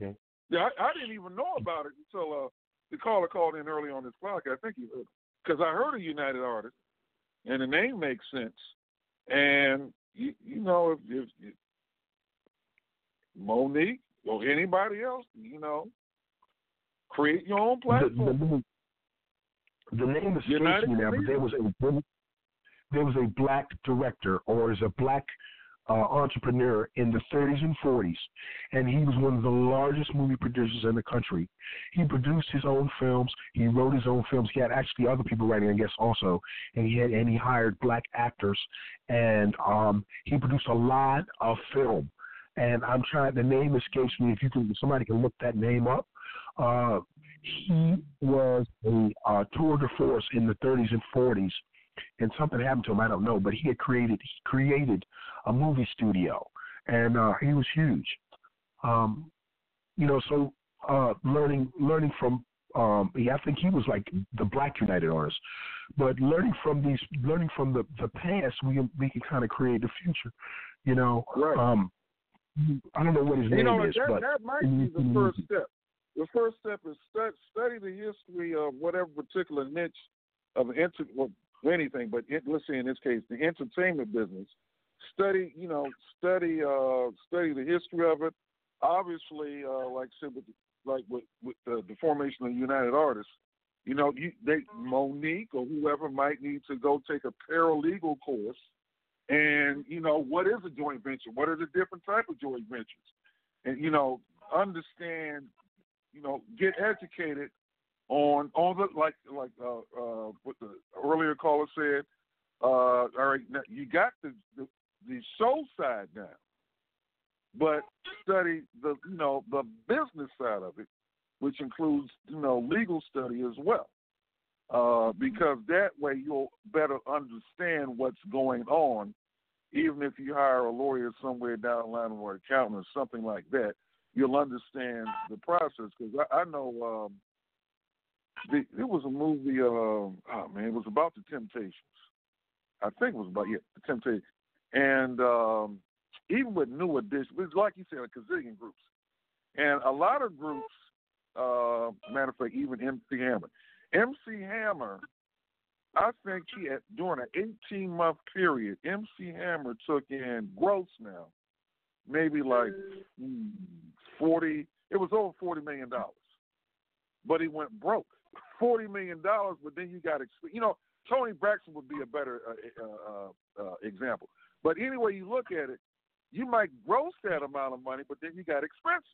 Yeah. Yeah, I, I, didn't even know about it until uh, the caller called in early on this podcast. I think he heard because I heard of United Artists, and the name makes sense. And you, you know, if, if, if Monique or anybody else, you know, create your own platform. The, the, the name escapes me now, but there was a there was a black director, or is a black uh, entrepreneur in the 30s and 40s, and he was one of the largest movie producers in the country. He produced his own films. He wrote his own films. He had actually other people writing, I guess, also, and he had and he hired black actors, and um, he produced a lot of film. And I'm trying. The name escapes me. If you can, somebody can look that name up. Uh, he was a uh, tour de force in the 30s and 40s and something happened to him. I don't know, but he had created he created a movie studio, and uh, he was huge. Um, you know, so uh, learning learning from um, yeah, I think he was like the Black United Artists, but learning from these learning from the the past, we we can kind of create the future. You know, right. um, I don't know what his you name know, is, that, but that might be the first step. The first step is stu- study the history of whatever particular niche of enter, well, anything, but it, let's say in this case, the entertainment business. Study, you know, study, uh, study the history of it. Obviously, uh, like I said, with, like with, with the, the formation of United Artists, you know, you, they Monique or whoever might need to go take a paralegal course, and you know, what is a joint venture? What are the different type of joint ventures? And you know, understand, you know, get educated on on the like like uh, uh, what the earlier caller said. Uh, all right, you got the, the the show side now, but study the you know the business side of it, which includes you know legal study as well, uh, because that way you'll better understand what's going on. Even if you hire a lawyer somewhere down the line or accountant or something like that, you'll understand the process. Because I, I know um, the, it was a movie. Uh, oh man, it was about the Temptations. I think it was about yeah, the Temptations. And um, even with New Edition, it's like you said, a gazillion groups, and a lot of groups. Uh, matter of fact, even MC Hammer. MC Hammer, I think he had during an 18 month period, MC Hammer took in gross now, maybe like mm, 40. It was over 40 million dollars, but he went broke forty million dollars, but then you got you know Toni Braxton would be a better uh, uh, uh, example. But anyway, you look at it, you might gross that amount of money, but then you got expenses.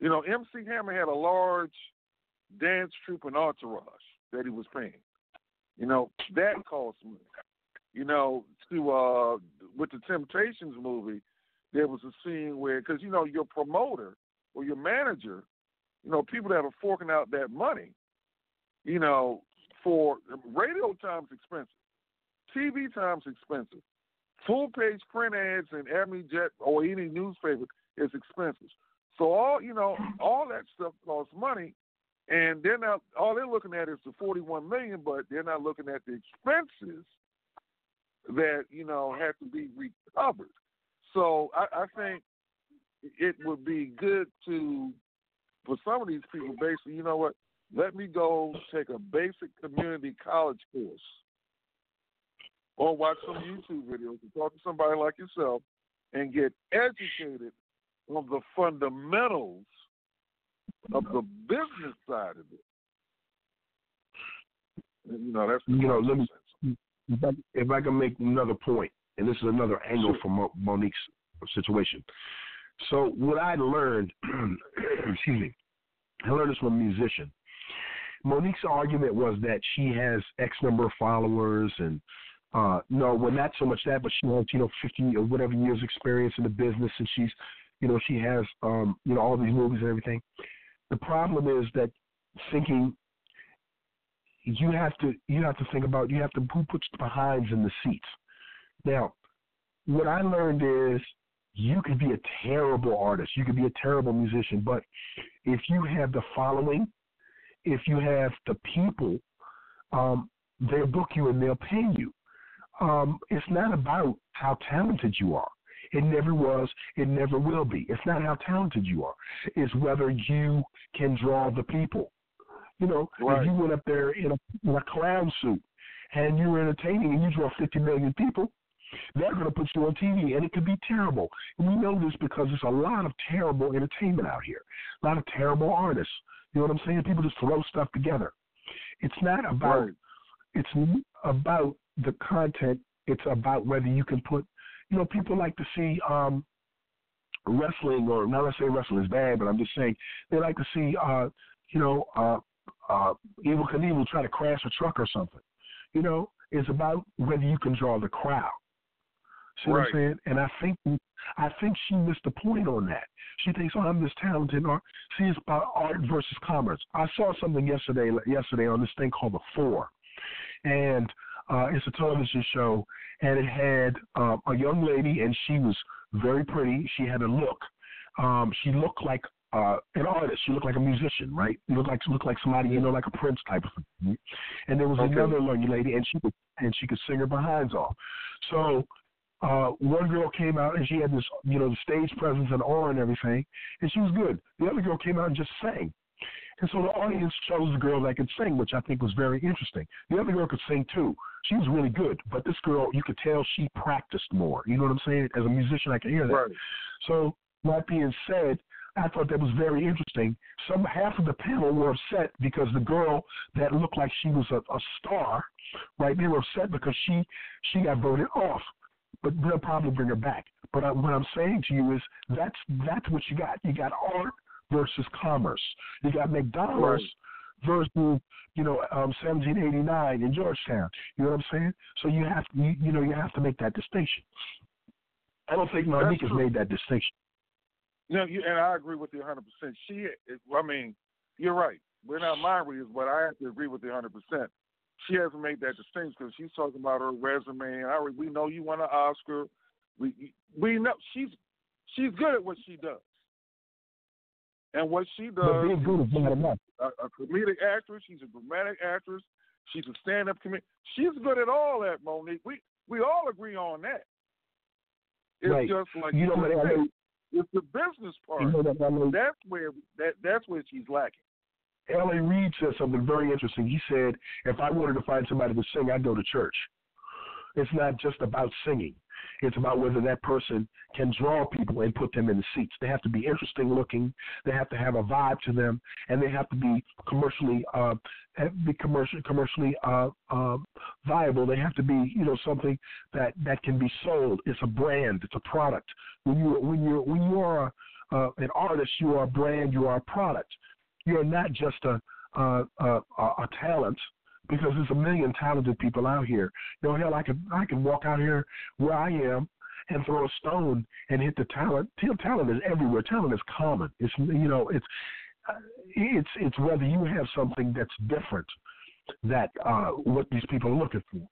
You know, MC Hammer had a large dance troupe and entourage that he was paying. You know, that cost money. You know, to uh with the Temptations movie, there was a scene where because you know your promoter or your manager you know, people that are forking out that money, you know, for radio time's expensive, TV time's expensive, full page print ads in every jet or any newspaper is expensive. So all you know, all that stuff costs money, and they're not all they're looking at is the forty-one million, but they're not looking at the expenses that you know have to be recovered. So I, I think it would be good to for some of these people, basically, you know what? Let me go take a basic community college course or watch some YouTube videos and talk to somebody like yourself and get educated on the fundamentals of the business side of it. And, you know, that's you know. Let me if I, if I can make another point, and this is another angle sure. from Mo- Monique's situation. So what I learned, excuse me, I learned this from a musician. Monique's argument was that she has X number of followers and uh no, well not so much that, but she has, you know, fifty or whatever years experience in the business and she's you know, she has um, you know, all these movies and everything. The problem is that thinking you have to you have to think about you have to who puts the behinds in the seats. Now, what I learned is you could be a terrible artist, you could be a terrible musician, but if you have the following, if you have the people, um, they'll book you and they'll pay you. Um, it's not about how talented you are. It never was. It never will be. It's not how talented you are. It's whether you can draw the people. You know, right. if you went up there in a, in a clown suit and you were entertaining and you draw 50 million people, they're going to put you on TV, and it could be terrible. And we know this because there's a lot of terrible entertainment out here, a lot of terrible artists. You know what I'm saying? People just throw stuff together. It's not about. Right. It's about the content. It's about whether you can put you know, people like to see um wrestling, or not to say wrestling is bad, but I'm just saying they like to see, uh, you know, uh, uh, Evel Knievel try to crash a truck or something. You know, it's about whether you can draw the crowd. See what I'm saying? And I think I think she missed the point on that. She thinks, "Oh, I'm this talented." Or see, it's about art versus commerce. I saw something yesterday yesterday on this thing called The Four, and uh, it's a television show, and it had uh, a young lady, and she was very pretty. She had a look. Um, she looked like uh, an artist. She looked like a musician, right? She looked like she looked like somebody, you know, like a Prince type of thing. And there was Okay. another young lady, and she could and she could sing her behinds off. So uh, one girl came out and she had this, you know, the stage presence and aura and everything, and she was good. The other girl came out and just sang. And so the audience chose the girl that could sing, which I think was very interesting. The other girl could sing too. She was really good, but this girl, you could tell she practiced more. You know what I'm saying? As a musician, I can hear that. Right. So that being said, I thought that was very interesting. Some half of the panel were upset because the girl that looked like she was a, a star, right? They were upset because she she got voted off. But they'll probably bring her back. But I, what I'm saying to you is that's that's what you got. You got art versus commerce. You got McDonald's versus you know um, 1789 in Georgetown. You know what I'm saying? So you have you, you know you have to make that distinction. I don't think Monique has made that distinction. No, you, and I agree with you 100. percent She, I mean, you're right. We're not mind readers, but I have to agree with you 100. percent She hasn't made that distinction because she's talking about her resume. And I, we know you won an Oscar. We we know she's she's good at what she does, and what she does. being good is not enough. a, a comedic actress. She's a dramatic actress. She's a stand-up comedian. She's good at all that, Monique. We we all agree on that. It's Right. just like You know what, said, LA it's the business part. You know that LA That's where that that's where she's lacking. L.A. Reid said something very interesting. He said, if I wanted to find somebody to sing, I'd go to church. It's not just about singing. It's about whether that person can draw people and put them in the seats. They have to be interesting looking. They have to have a vibe to them, and they have to be commercially uh, be commercial commercially uh, uh, viable. They have to be you know something that that can be sold. It's a brand. It's a product. When you when you when you are uh, an artist, you are a brand. You are a product you're not just a a, a, a talent because there's a million talented people out here. You know, hell, I can I can walk out here where I am and throw a stone and hit the talent. Talent is everywhere. Talent is common. It's you know it's it's it's whether you have something that's different that uh, what these people are looking for.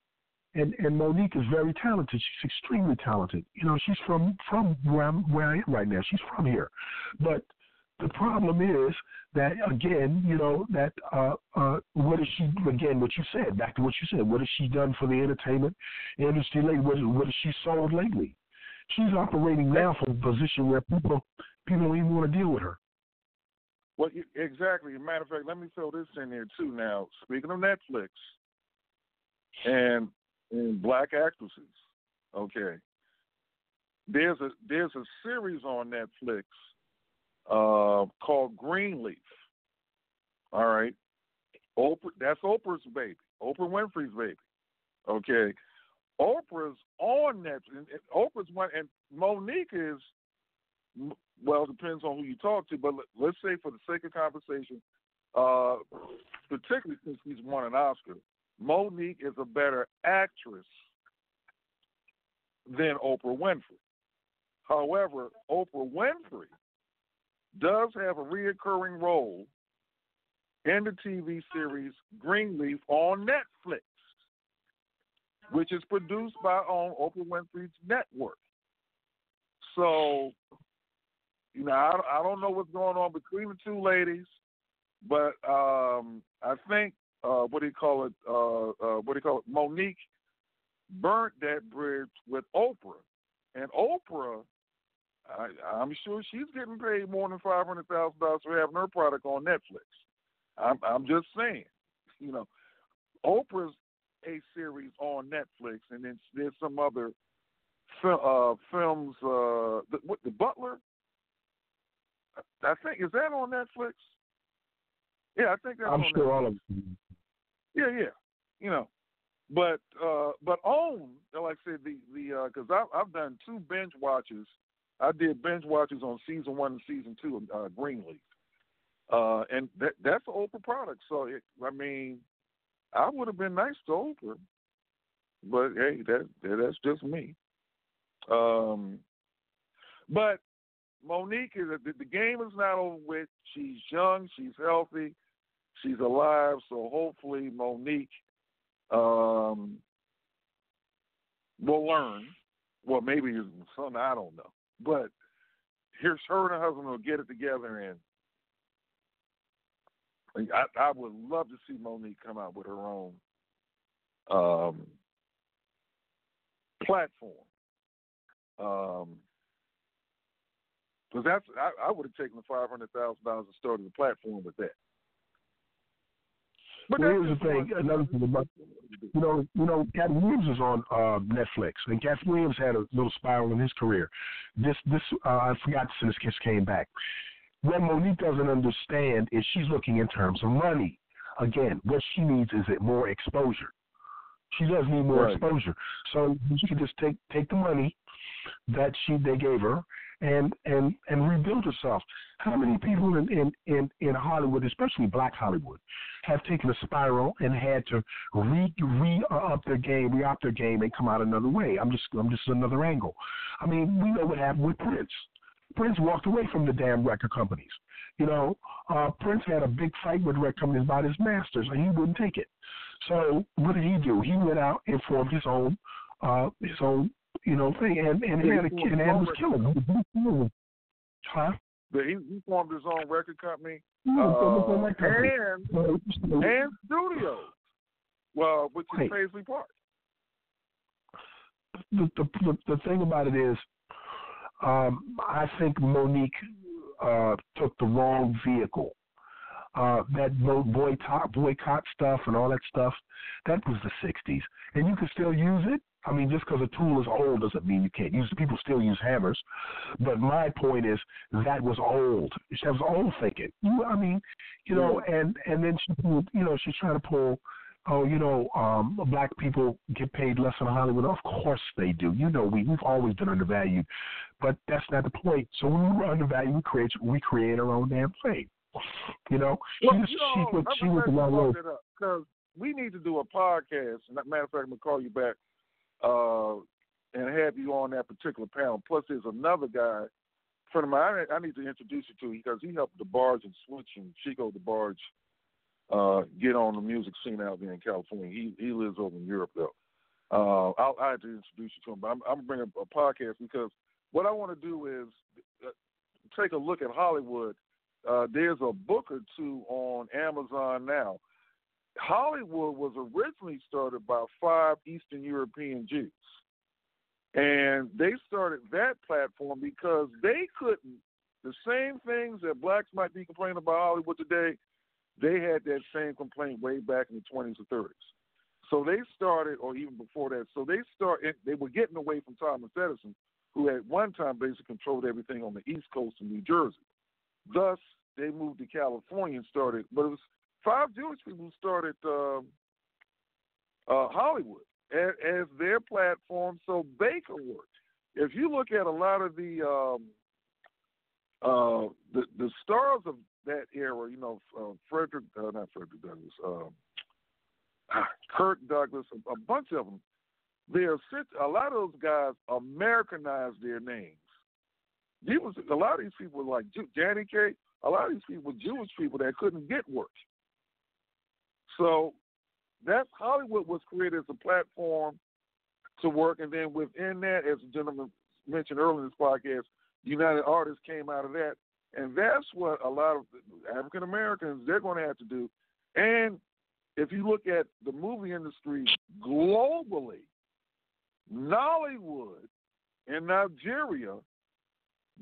And and Monique is very talented. She's extremely talented. You know, she's from from where I'm where I am right now. She's from here, but the problem is that again, you know, that uh uh what she again what you said, back to what you said, what has she done for the entertainment industry lately? What, what has she sold lately? She's operating now from a position where people people don't even want to deal with her. Well, exactly. As a matter of fact, let me throw this in here too. Now, speaking of Netflix and and black actresses, okay, there's a there's a series on Netflix uh, called Greenleaf. All right, Oprah. That's Oprah's baby. Oprah Winfrey's baby. Okay, Oprah's on Netflix. Oprah's one, and Monique is. Well, it depends on who you talk to, but let- let's say for the sake of conversation, uh, particularly since he's won an Oscar, Monique is a better actress than Oprah Winfrey. However, Oprah Winfrey does have a reoccurring role in the TV series Greenleaf on Netflix, which is produced by on Oprah Winfrey's network. So, you know, I, I don't know what's going on between the two ladies, but um, I think uh, what do you call it? Uh, uh, what do you call it? Monique burnt that bridge with Oprah, and Oprah, I, I'm sure she's getting paid more than five hundred thousand dollars for having her product on Netflix. I'm, I'm just saying, you know, Oprah's a series on Netflix, and then there's some other uh, films. Uh, the, what the Butler? I think is that on Netflix? Yeah, I think that's I'm on sure Netflix. all of them. Yeah, yeah. You know, but uh, but on like I said the the because uh, I've I've done two binge watches. I did binge watches on season one and season two of uh, Greenleaf, uh, and that that's an Oprah product. So it, I mean, I would have been nice to Oprah, but hey, that, that that's just me. Um, but Monique is the, the game is not over with. She's young, she's healthy, she's alive. So hopefully Monique um, will learn. Well, maybe something I don't know, but here's her and her husband will get it together and. I, I would love to see Monique come out with her own um, platform. Um, because that's I, I would have taken the five hundred thousand dollars and started the platform with that. But well, here's the thing. Another thing about you know, you know, Katt Williams is on uh, Netflix, and Katt Williams had a little spiral in his career. This, this, uh, I forgot since Kiss came back. What Monique doesn't understand is she's looking in terms of money. Again, what she needs is it more exposure. She does need more right. exposure. So she can just take take the money that she they gave her and and and rebuild herself. How many people in in in, in Hollywood, especially Black Hollywood, have taken a spiral and had to re re up their game, re up their game, and come out another way? I'm just I'm just another angle. I mean, we know what happened with Prince. Prince walked away from the damn record companies. You know, uh, Prince had a big fight with record companies about his masters, and he wouldn't take it. So what did he do? He went out and formed his own uh, his own you know, thing, and and he had a kid, and was killing Huh? But he, he formed his own record company, yeah, uh, and and studios. Well, which is Paisley Park. The, the the the thing about it is, um, I think Monique uh, took the wrong vehicle. Uh, that boycott, boycott stuff and all that stuff, that was the 60s. And you can still use it. I mean, just because a tool is old doesn't mean you can't use it. People still use hammers. But my point is that was old. That was old thinking. You, I mean, you know, and and then she, you know, she's trying to pull. Oh, you know, um, black people get paid less in Hollywood. Of course they do. You know, we we've always been undervalued, but that's not the point. So when we're undervalued, we create we create our own damn fame. You know, well, she, you know, she, she, she was the one because we need to do a podcast. Matter of fact, I'm gonna call you back uh, and have you on that particular panel. Plus, there's another guy, friend of mine. I, I need to introduce you to because he helped the DeBarge and Switch and Chico DeBarge uh, get on the music scene out there in California. He he lives over in Europe though. Uh, I'll, I have to introduce you to him, but I'm, I'm bringing a podcast because what I want to do is uh, take a look at Hollywood. Uh, there's a book or two on Amazon now Hollywood was originally started by five Eastern European Jews. And they started that platform because they couldn't, the same things that blacks might be complaining about Hollywood today, they had that same complaint way back in the 20s or 30s. So they started, or even before that, so they started, they were getting away from Thomas Edison, who at one time basically controlled everything on the East Coast of New Jersey. Thus, they moved to California and started, but it was five Jewish people started uh, uh, Hollywood as, as, their platform so they could work. If you look at a lot of the um, uh, the, the stars of that era, you know, uh, Frederick, uh, not Frederick Douglass, um, Kirk Douglas, a, a bunch of them. They're a lot of those guys Americanized their names. was a lot of these people were like Danny Kaye. A lot of these people Jewish people that couldn't get work. So that's Hollywood was created as a platform to work, and then within that, as the gentleman mentioned earlier in this podcast, United Artists came out of that, and that's what a lot of African Americans they're going to have to do. And if you look at the movie industry globally, Nollywood in Nigeria,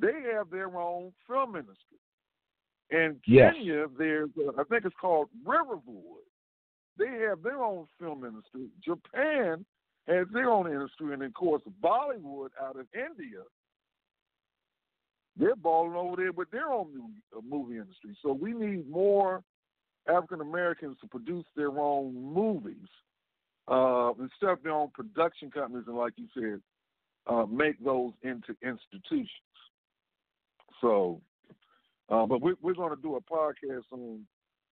they have their own film industry. In yes. Kenya, there's a, I think it's called Riverwood. They have their own film industry. Japan has their own industry, and of course, Bollywood out of India, they're balling over there with their own uh, movie industry. So we need more African Americans to produce their own movies uh, instead of their own production companies, and like you said, uh, make those into institutions. So, uh, but we're, we're going to do a podcast on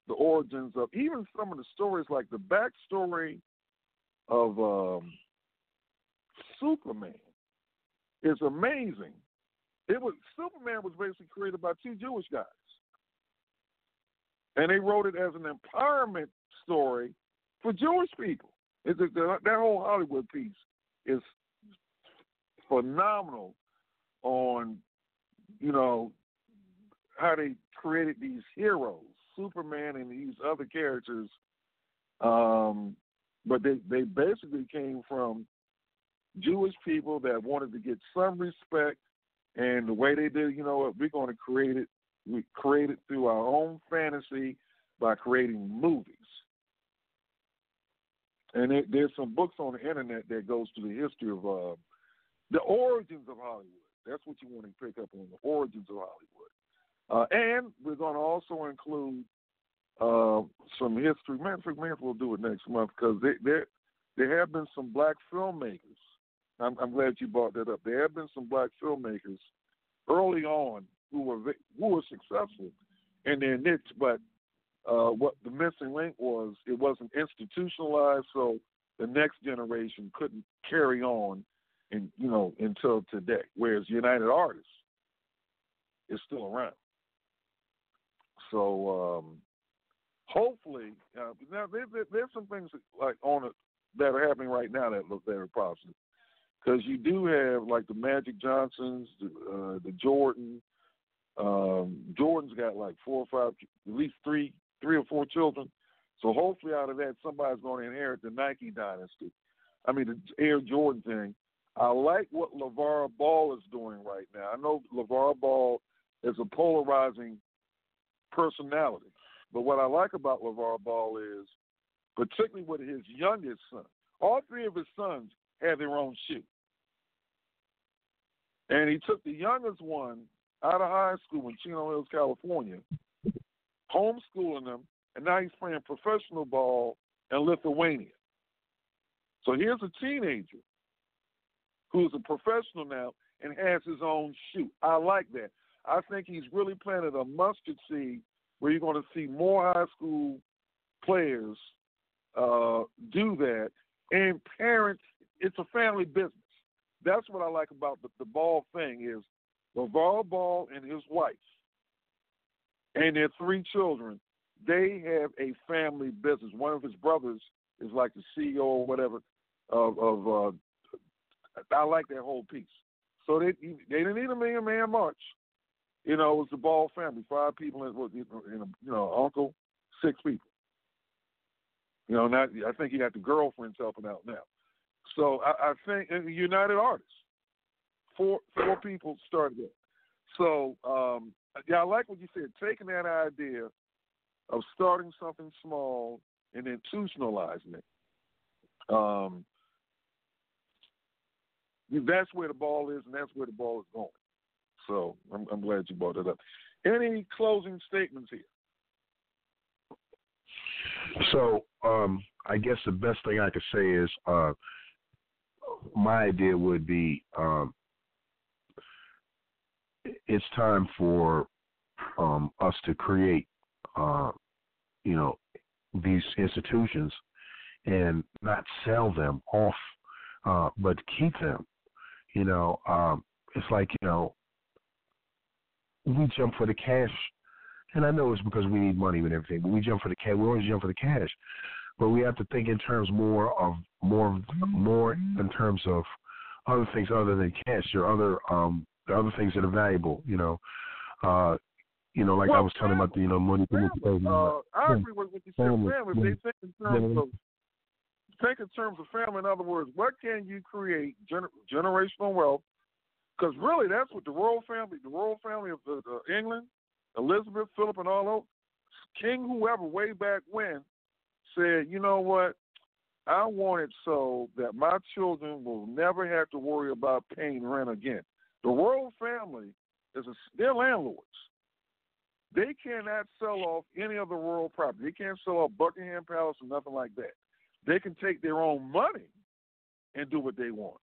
the origins of even some of the stories, like the backstory of um, Superman, is amazing. It was Superman was basically created by two Jewish guys, and they wrote it as an empowerment story for Jewish people. It's a, that whole Hollywood piece is phenomenal on you know how they created these heroes, Superman and these other characters. Um, but they they basically came from Jewish people that wanted to get some respect, and the way they did, you know what, we're going to create it. We create it through our own fantasy by creating movies. And it, there's some books on the internet that goes to the history of uh, the origins of Hollywood. That's what you want to pick up on the origins of Hollywood. Uh, and we're going to also include uh, some history. Man, man, we'll do it next month because there there have been some black filmmakers. I'm, I'm glad you brought that up. There have been some black filmmakers early on who were who were successful in their niche, but uh, what the missing link was, it wasn't institutionalized, so the next generation couldn't carry on, and you know, until today. Whereas United Artists is still around. So um, hopefully, uh, now there, there, there's some things like on it that are happening right now that look very positive. Because you do have like the Magic Johnsons, the, uh, the Jordan. Um, Jordan's got like four or five, at least three three or four children. So hopefully, out of that, somebody's going to inherit the Nike dynasty. I mean, the Air Jordan thing. I like what LaVar Ball is doing right now. I know LaVar Ball is a polarizing personality, but what I like about LaVar Ball is, particularly with his youngest son, all three of his sons had their own shoe. And he took the youngest one out of high school in Chino Hills, California, homeschooling them, and now he's playing professional ball in Lithuania. So here's a teenager who's a professional now and has his own shoe. I like that. I think he's really planted a mustard seed where you're going to see more high school players uh, do that. And parents, it's a family business. That's what I like about the, the ball thing is LaVar Ball and his wife and their three children, they have a family business. One of his brothers is like the CEO or whatever of, of uh, I like that whole piece. So they they didn't need a million man march. You know, it was the Ball family, five people and you know, uncle, six people. You know, not I think he got the girlfriends helping out now. So I, I think United Artists, four four people started it. So um, yeah, I like what you said. Taking that idea of starting something small and institutionalizing it. Um, that's where the ball is, and that's where the ball is going. So I'm, I'm glad you brought it up. Any closing statements here? So um, I guess the best thing I could say is uh, my idea would be um, it's time for um, us to create, uh, you know, these institutions and not sell them off, uh, but keep them. You know, um, it's like you know, we jump for the cash, and I know it's because we need money and everything, but we jump for the cash. We always jump for the cash, but we have to think in terms more of more more in terms of other things other than cash. There are other um, other things that are valuable. You know, uh, you know, like well, I was telling about the you know money. Family, uh, I agree with what you said. Family. family. They think in terms of think in terms of family. In other words, what can you create gener- generational wealth? Because really, that's what the royal family, the royal family of uh, uh, England, Elizabeth, Philip, and all those king, whoever, way back when, said, you know what? I want it so that my children will never have to worry about paying rent again. The royal family is a, they're landlords. They cannot sell off any of the royal property. They can't sell off Buckingham Palace or nothing like that. they can take their own money and do what they want,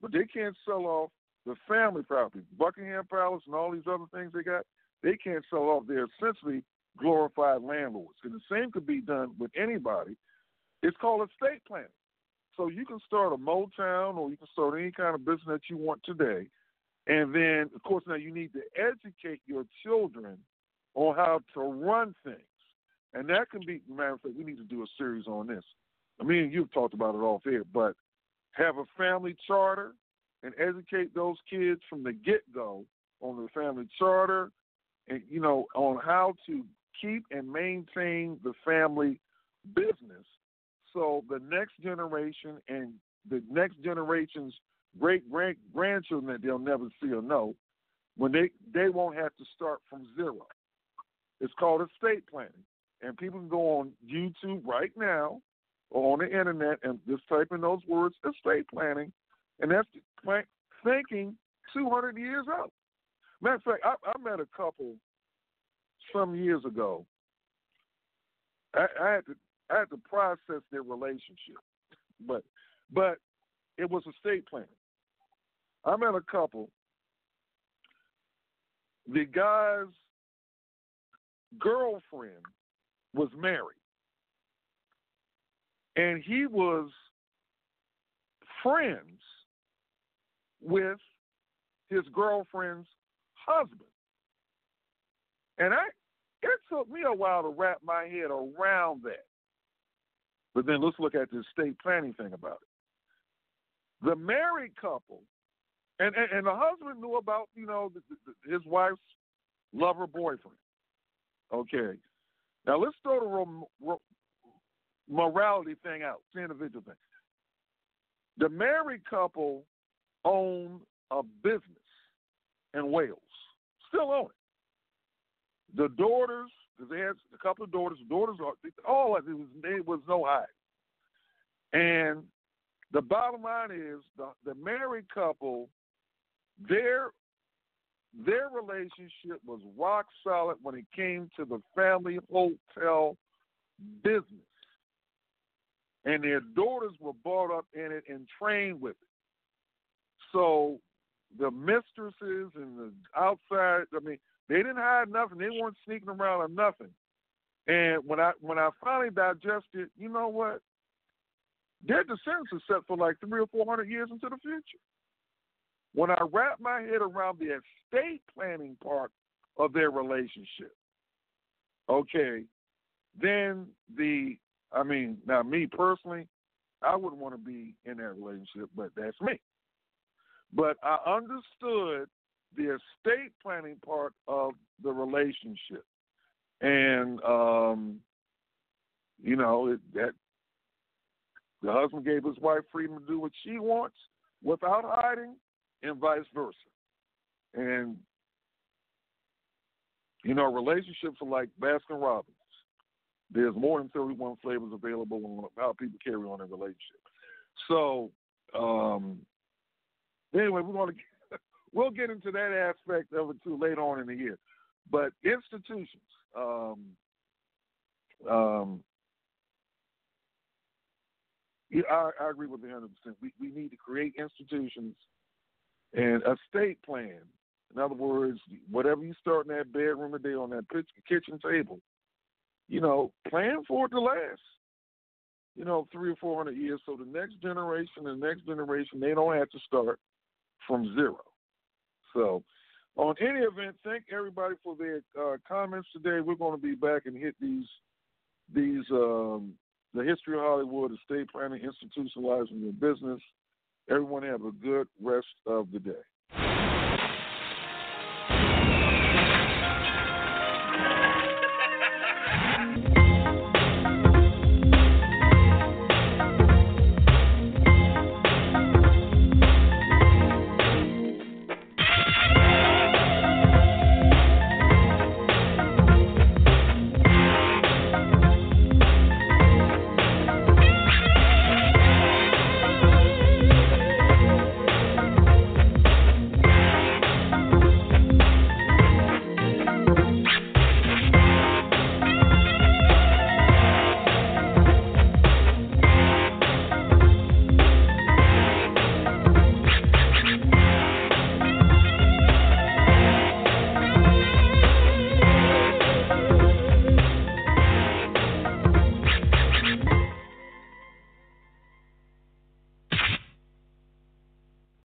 but they can't sell off the family property, Buckingham Palace, and all these other things they got. They can't sell off. They're essentially glorified landlords. And the same could be done with anybody. It's called estate planning. So you can start a Motown or you can start any kind of business that you want today. And then, of course, now you need to educate your children on how to run things. And that can be, matter of fact, we need to do a series on this. I mean, you've talked about it off air, but have a family charter and educate those kids from the get go on the family charter and, you know, on how to keep and maintain the family business so the next generation and the next generation's great great grandchildren that they'll never see or know, when they they won't have to start from zero. It's called estate planning, and people can go on YouTube right now or on the internet and just type in those words estate planning, and that's thinking 200 years out. Matter of fact, I, I met a couple some years ago. I, I had to I had to process their relationship, but but it was estate planning. I met a couple. The guy's girlfriend was married, and he was friends with his girlfriend's husband. And I it took me a while to wrap my head around that. But then let's look at the estate planning thing about it. The married couple, and, and, and the husband knew about, you know, the, the, his wife's lover boyfriend. Okay. Now let's throw the morality thing out, the individual thing. The married couple own a business in Wales, still own it. The daughters because they had a couple of daughters. Daughters are all it was. Was no hide. And the bottom line is the the married couple, their their relationship was rock solid when it came to the family hotel business. And their daughters were brought up in it and trained with it. So the mistresses and the outside, I mean, they didn't hide nothing. They weren't sneaking around or nothing. And when I when I finally digested, you know what? Their descendants are set for like three or four hundred years into the future. When I wrapped my head around the estate planning part of their relationship, okay, then the I mean, now me personally, I wouldn't want to be in that relationship, but that's me. But I understood the estate planning part of the relationship, and um, you know it, that the husband gave his wife freedom to do what she wants without hiding, and vice versa. And you know, relationships are like Baskin Robbins. There's more than 31 flavors available on how people carry on a relationship. So, um, anyway, we're going to we'll get into that aspect of it too later on in the year. But institutions, um, um, I, I agree with you 100%. We, we need to create institutions and a state plan. In other words, whatever you start in that bedroom today on that kitchen table, you know, plan for it to last. You know, three or four hundred years, so the next generation and the next generation, they don't have to start from zero. So, on any event, thank everybody for their uh, comments today. We're going to be back and hit these these um, the history of Hollywood, estate planning, institutionalizing your business. Everyone have a good rest of the day.